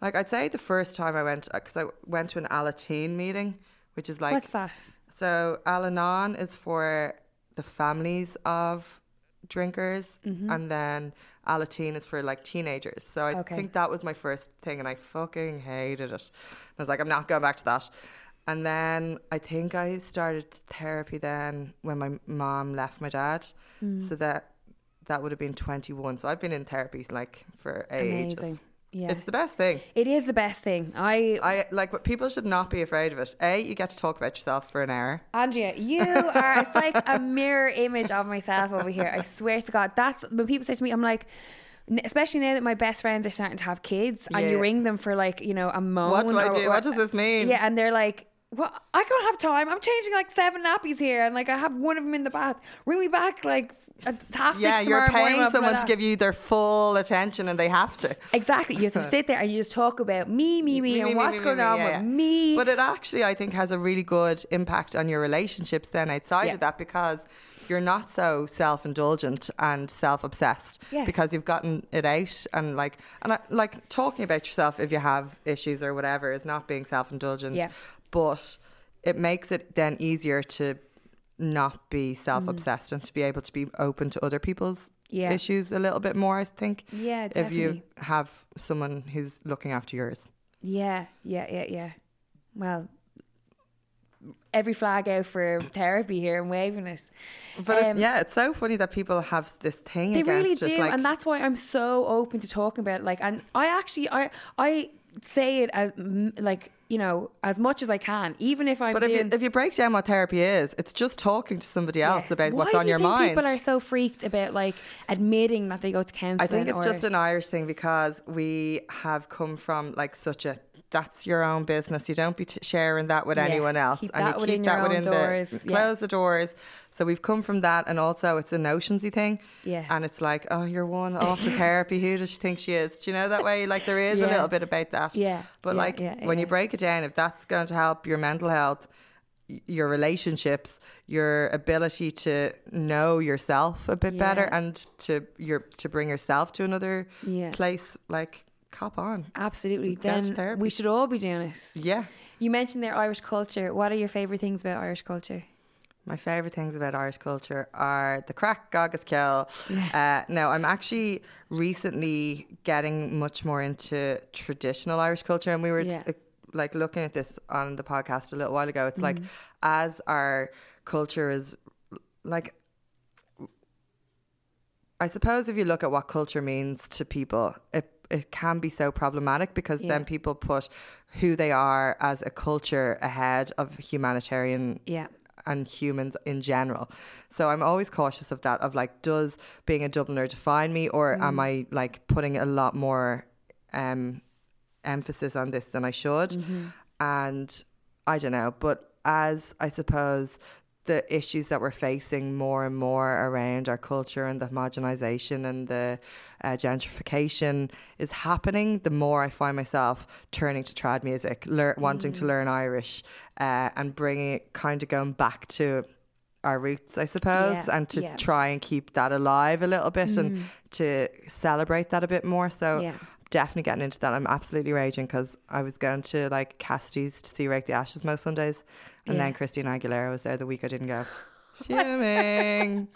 like I'd say the first time I went because I went to an Alateen meeting, which is like What's that? so Al-Anon is for the families of drinkers, Mm-hmm. and then Alateen is for like teenagers. So I Okay. think that was my first thing, and I fucking hated it. I was like, I'm not going back to that. And then I think I started therapy then when my mom left my dad. Mm. So that that would have been 21. So I've been in therapy like for ages. Amazing. Yeah. It's the best thing. It is the best thing. I, I like what people should not be afraid of it. A, you get to talk about yourself for an hour. Andrea, you are. It's like a mirror image of myself over here. I swear to God. That's when people say to me, I'm like, especially now that my best friends are starting to have kids, and you ring them for like, you know, a moan. What do I do? What does this mean? Yeah, and they're like. Well, I can't have time. I'm changing like seven nappies here, and like I have one of them in the bath. Ring me back like Yeah, you're paying someone to give you their full attention and they have to. Exactly. You have to sit there and you just talk about me, me, me, Me, and me, what's me, going on yeah, with me. But it actually, I think, has a really good impact on your relationships then outside Yeah. of that because you're not so self-indulgent and self-obsessed Yes. because you've gotten it out and like and I, like talking about yourself if you have issues or whatever is not being self-indulgent. Yeah. But it makes it then easier to not be self-obsessed and to be able to be open to other people's Yeah. issues a little bit more. I think. Yeah, If you have someone who's looking after yours. Yeah, yeah, yeah, yeah. Well, every flag out for therapy here and waving it. But it- Um, yeah, it's so funny that people have this thing They really do, like and that's why I'm so open to talking about. it. Like, and I actually, I, I say it as like you know as much as I can, even if I'm But if doing. you, if you break down what therapy is, it's just talking to somebody else Yes. about Why what's do on you your think mind. People are so freaked about like admitting that they go to counselling. I think it's or, just an Irish thing because we have come from like such a that's your own business. You don't be t- sharing that with Yeah, anyone else, keep and that you keep that within doors, the yeah. close the doors. So we've come from that, and also it's a notionsy thing. Yeah. And it's like, oh, you're one off to therapy. Who does she think she is? Do you know that way? Like there is Yeah. a little bit about that. Yeah, But yeah, like yeah, when you break it down, if that's going to help your mental health, your relationships, your ability to know yourself a bit better, and to your to bring yourself to another Yeah. place, like cop on. Absolutely. Then therapy. we should all be doing it. Yeah. You mentioned their Irish culture. What are your favourite things about Irish culture? My favourite things about Irish culture are the crack, Gogus Kill. Uh, no, I'm actually recently getting much more into traditional Irish culture, and we were Yeah. like looking at this on the podcast a little while ago. It's like as our culture is like. I suppose if you look at what culture means to people, it it can be so problematic because Yeah. then people put who they are as a culture ahead of humanitarian Yeah. and humans in general. So I'm always cautious of that of like does being a Dubliner define me or am I like putting a lot more um emphasis on this than I should? And I don't know, but as I suppose the issues that we're facing more and more around our culture and the homogenization and the uh, gentrification is happening, the more I find myself turning to trad music, lear- wanting to learn Irish, uh, and bringing it kind of going back to our roots, I suppose, Yeah, and to yeah. Mm. try and keep that alive a little bit and to celebrate that a bit more. So Yeah. definitely getting into that. I'm absolutely raging because I was going to like Cassidy's to see Rake the Ashes most Sundays, and Yeah. then Christina Aguilera was there the week I didn't go. Fuming.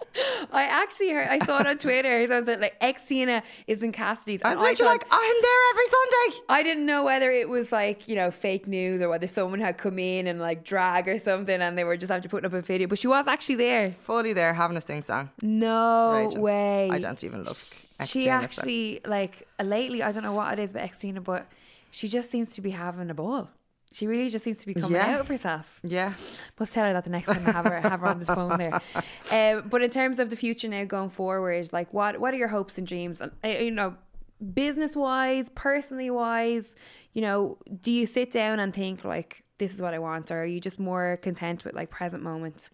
I actually heard, I saw it on Twitter. So I was like, Xtina is in Cassidy's. I was literally like, I'm there every Sunday. I didn't know whether it was like, you know, fake news or whether someone had come in and like drag or something and they were just after putting up a video. But she was actually there. Fully there having a sing song. No Raging. way. I don't even look. She actually, like, lately, I don't know what it is about Xtina, but she just seems to be having a ball. She really just seems to be coming Yeah. out of herself. Yeah. Must tell her that the next time I have her have her on the phone there. Um, but in terms of the future now going forward, like what what are your hopes and dreams? And uh, you know, business wise, personally wise, you know, do you sit down and think like this is what I want, or are you just more content with like present moment?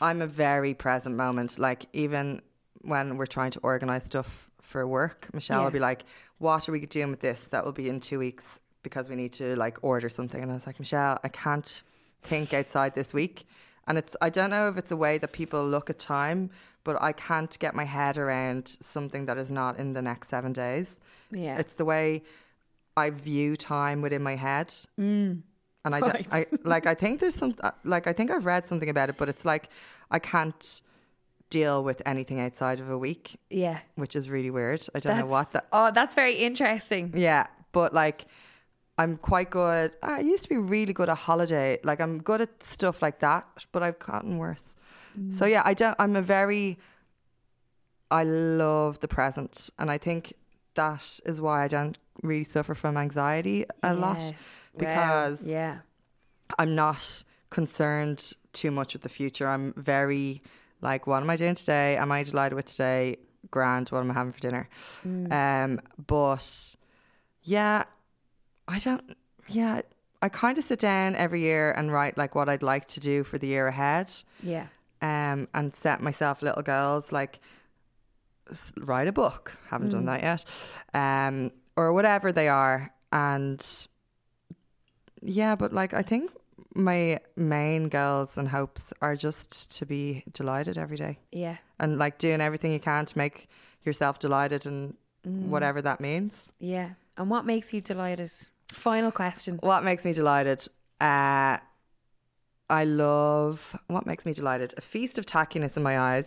I'm a very present moment. Like even when we're trying to organize stuff for work, Michelle Yeah. will be like, "What are we doing with this? That will be in two weeks because we need to like order something." And I was like, "Michelle, I can't think outside this week." And it's I don't know if it's a way that people look at time, but I can't get my head around something that is not in the next seven days. Yeah. It's the way I view time within my head. Mm. And I, don't- Right. I like I think there's some uh, like I think I've read something about it, but it's like I can't deal with anything outside of a week, yeah. which is really weird. I don't know what that. Oh, that's very interesting. Yeah, but like I'm quite good. I used to be really good at holiday. Like I'm good at stuff like that, but I've gotten worse. So yeah, I don't. I'm a very. I love the present, and I think that is why I don't really suffer from anxiety a lot Yes. Wow. because yeah. I'm not concerned too much with the future. I'm very like, what am I doing today? Am I delighted with today? Grand. What am I having for dinner? Um, but yeah, I don't. Yeah, I kind of sit down every year and write like what I'd like to do for the year ahead. Yeah. Um, and set myself little goals like s- write a book. Haven't done that yet. Um, or whatever they are. And yeah, but like I think my main goals and hopes are just to be delighted every day Yeah. and like doing everything you can to make yourself delighted and whatever that means. Yeah. And what makes you delighted? Final question. What makes me delighted? Uh, I love what makes me delighted. A feast of tackiness in my eyes.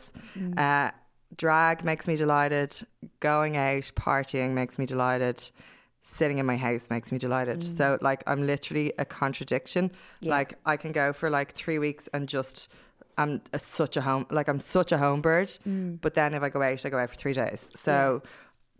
Uh, drag makes me delighted. Going out partying makes me delighted. Sitting in my house makes me delighted. So like I'm literally a contradiction. Like I can go for like three weeks and just I'm a, such a home like I'm such a home bird. But then if I go out, I go out for three days. So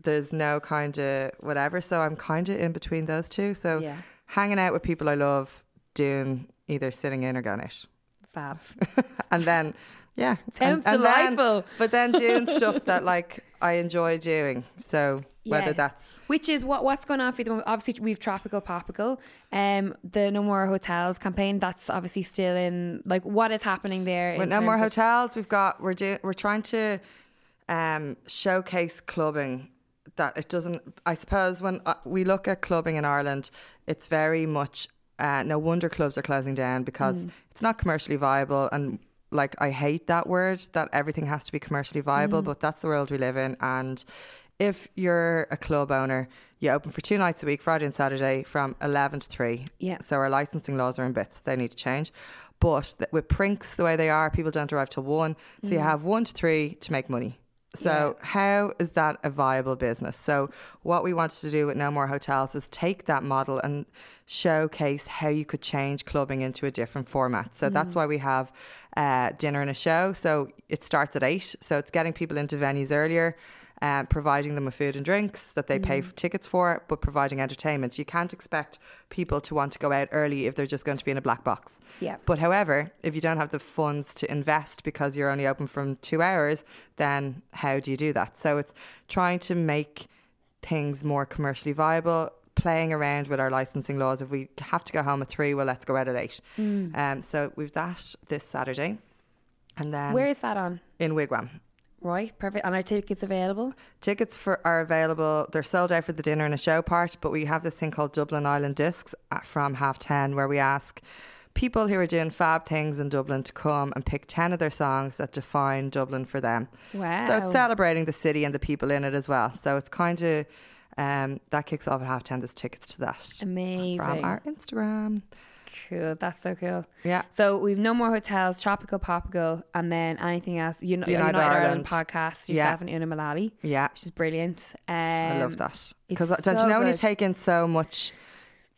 there's no kind of whatever. So I'm kind of in between those two. So Yeah. hanging out with people I love, doing either sitting in or going out. Fab. and then yeah Sounds and, and then- delightful. but then doing stuff that like i enjoy doing so whether Yes. that's Which is what what's going on for you the moment. Obviously, we've Tropical Popical, um, the No More Hotels campaign. That's obviously still in. Like, what is happening there? with no more hotels we've got we're doing we're trying to um showcase clubbing that it doesn't i suppose when uh, we look at clubbing in ireland it's very much uh, no wonder clubs are closing down because it's not commercially viable and like i hate that word that everything has to be commercially viable but that's the world we live in. And if you're a club owner you open for two nights a week friday and saturday from 11 to 3 Yeah. so our licensing laws are in bits. They need to change. But th- with prinks the way they are people don't arrive till one. So you have one to three to make money so how is that a viable business? So what we wanted to do with No More Hotels is take that model and showcase how you could change clubbing into a different format. So that's why we have uh, dinner and a show. So it starts at eight. So it's getting people into venues earlier. Uh, providing them with food and drinks that they pay for tickets for, but providing entertainment. You can't expect people to want to go out early if they're just going to be in a black box. Yeah. But however, if you don't have the funds to invest because you're only open from two hours, then how do you do that? So it's trying to make things more commercially viable, playing around with our licensing laws. If we have to go home at three, well, let's go out at eight. Um, so we've that this Saturday. And then Where is that on? in Wigwam. Right, perfect. And are tickets available? Tickets for are available. They're sold out for the dinner and a show part, but we have this thing called Dublin Island Discs at, from half ten, where we ask people who are doing fab things in Dublin to come and pick ten of their songs that define Dublin for them. Wow. So it's celebrating the city and the people in it as well. So it's kind of um, that kicks off at half ten. There's tickets to that Amazing. from our Instagram. Cool. That's so cool. Yeah. So we've no more hotels, tropical, popical, and then anything else. Uni- United, United Ireland. Ireland. podcast. Yeah. Yourself and Una Mullally. Yeah, She's brilliant. Um, I love that because don't you know when you take in so much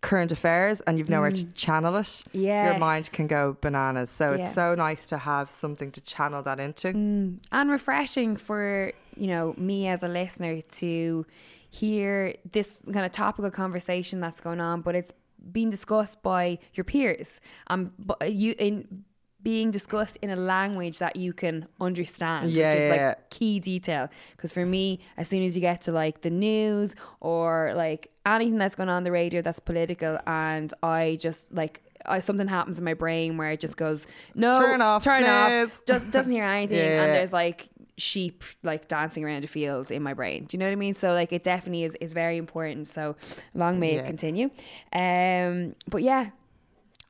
current affairs and you've nowhere to channel it, your mind can go bananas. So Yeah. it's so nice to have something to channel that into. and refreshing for you know me as a listener to hear this kind of topical conversation that's going on but it's being discussed by your peers um but you in being discussed in a language that you can understand Yeah, which is yeah, like yeah. key detail because for me as soon as you get to like the news or like anything that's going on the radio that's political and i just like I, something happens in my brain where it just goes no Turn off, turn snooze." off does, doesn't hear anything and there's like sheep like dancing around the fields in my brain do you know what i mean so like it definitely is is very important so long may it continue um but yeah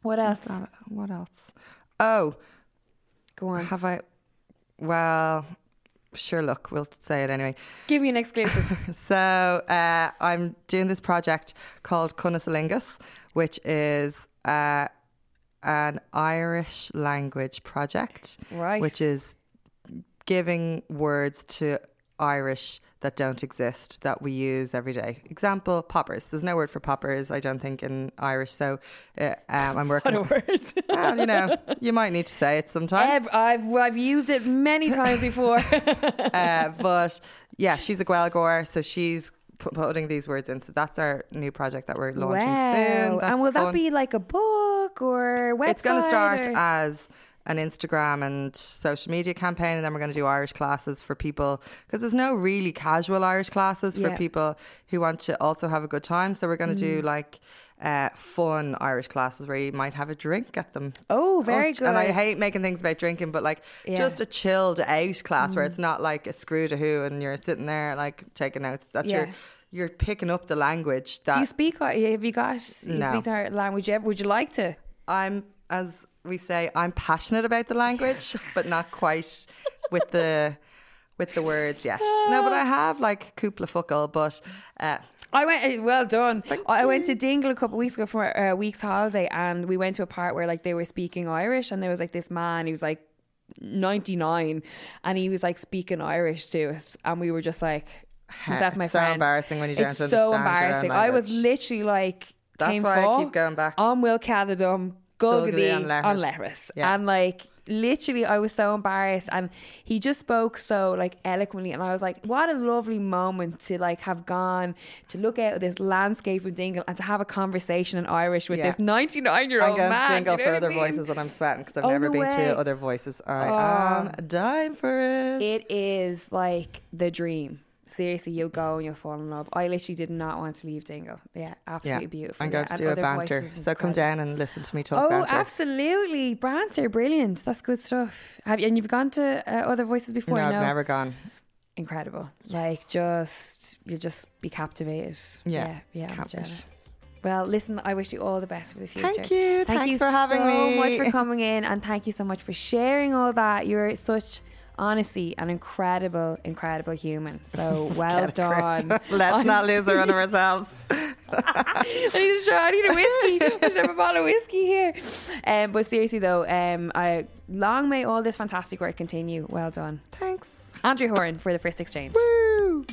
what else what else? Oh, go on have I? Well, sure. Look, we'll say it anyway. give me an exclusive So uh, I'm doing this project called Cunnisalingus, which is uh, an Irish language project, Right. which is giving words to Irish that don't exist that we use every day. Example: poppers. There's no word for poppers, I don't think, in Irish. So uh, um, I'm working. what a word well, you know, you might need to say it sometime. I've, I've used it many times before uh, but yeah, she's a Gaeilgeoir, so she's pu- putting these words in. So that's our new project that we're launching wow soon. That's and will that be like a book or website It's going to start or- as an Instagram and social media campaign, and then we're going to do Irish classes for people because there's no really casual Irish classes for Yeah. people who want to also have a good time. So we're going to Mm. do like uh, fun Irish classes where you might have a drink at them. oh very Oh, good And I hate making things about drinking, but like Yeah. Mm. just a chilled out class where it's not like a screw to who and you're sitting there like taking notes. That you're you're picking up the language that do you speak have you got you No. speak our language would you like to I'm as we say, I'm passionate about the language, but not quite with the with the words yet. No, but I have like cúpla focal, but uh, I went. eh, Well done. I went to Dingle a couple of weeks ago for a week's holiday, and we went to a part where like they were speaking Irish, and there was like this man. He was like ninety nine, and he was like speaking Irish to us, and we were just like, myself, and my it's so embarrassing when you don't it's understand so embarrassing. I was literally like, That's why I keep going back. On Will Cadadum, Gulgady on on Letters, Letters. Yeah. and like literally, I was so embarrassed, and he just spoke so like eloquently, and I was like, what a lovely moment to like have gone to look out at this landscape of Dingle and to have a conversation in Irish with Yeah. this 99 year I'm old going man. to Dingle you know for I other mean? voices and I'm sweating because I've never been way. to other voices. I Oh. am dying for it. It is like the dream. Seriously, you'll go and you'll fall in love. I literally did not want to leave Dingle. Yeah, absolutely beautiful. I'm going yeah. to And do a banter. So come down and listen to me talk Oh, banter. absolutely, banter, brilliant. That's good stuff. Have you? And you've gone to uh, other voices before? No, I've never gone. Incredible. Like just you'll just be captivated. Yeah, yeah, yeah I'm jealous. Well, listen, I wish you all the best for the future. Thank you. Thank Thanks you for having so me. much for coming in, and thank you so much for sharing all that. You're such honestly an incredible, incredible human. So well Get a grip. done. Let's not lose her on Honestly. ourselves. I need a shot. I need a whiskey. I should have a bottle of whiskey here. Um, but seriously though, um, I long may all this fantastic work continue. Well done, Thanks. Andrea Horan for the first exchange. Woo.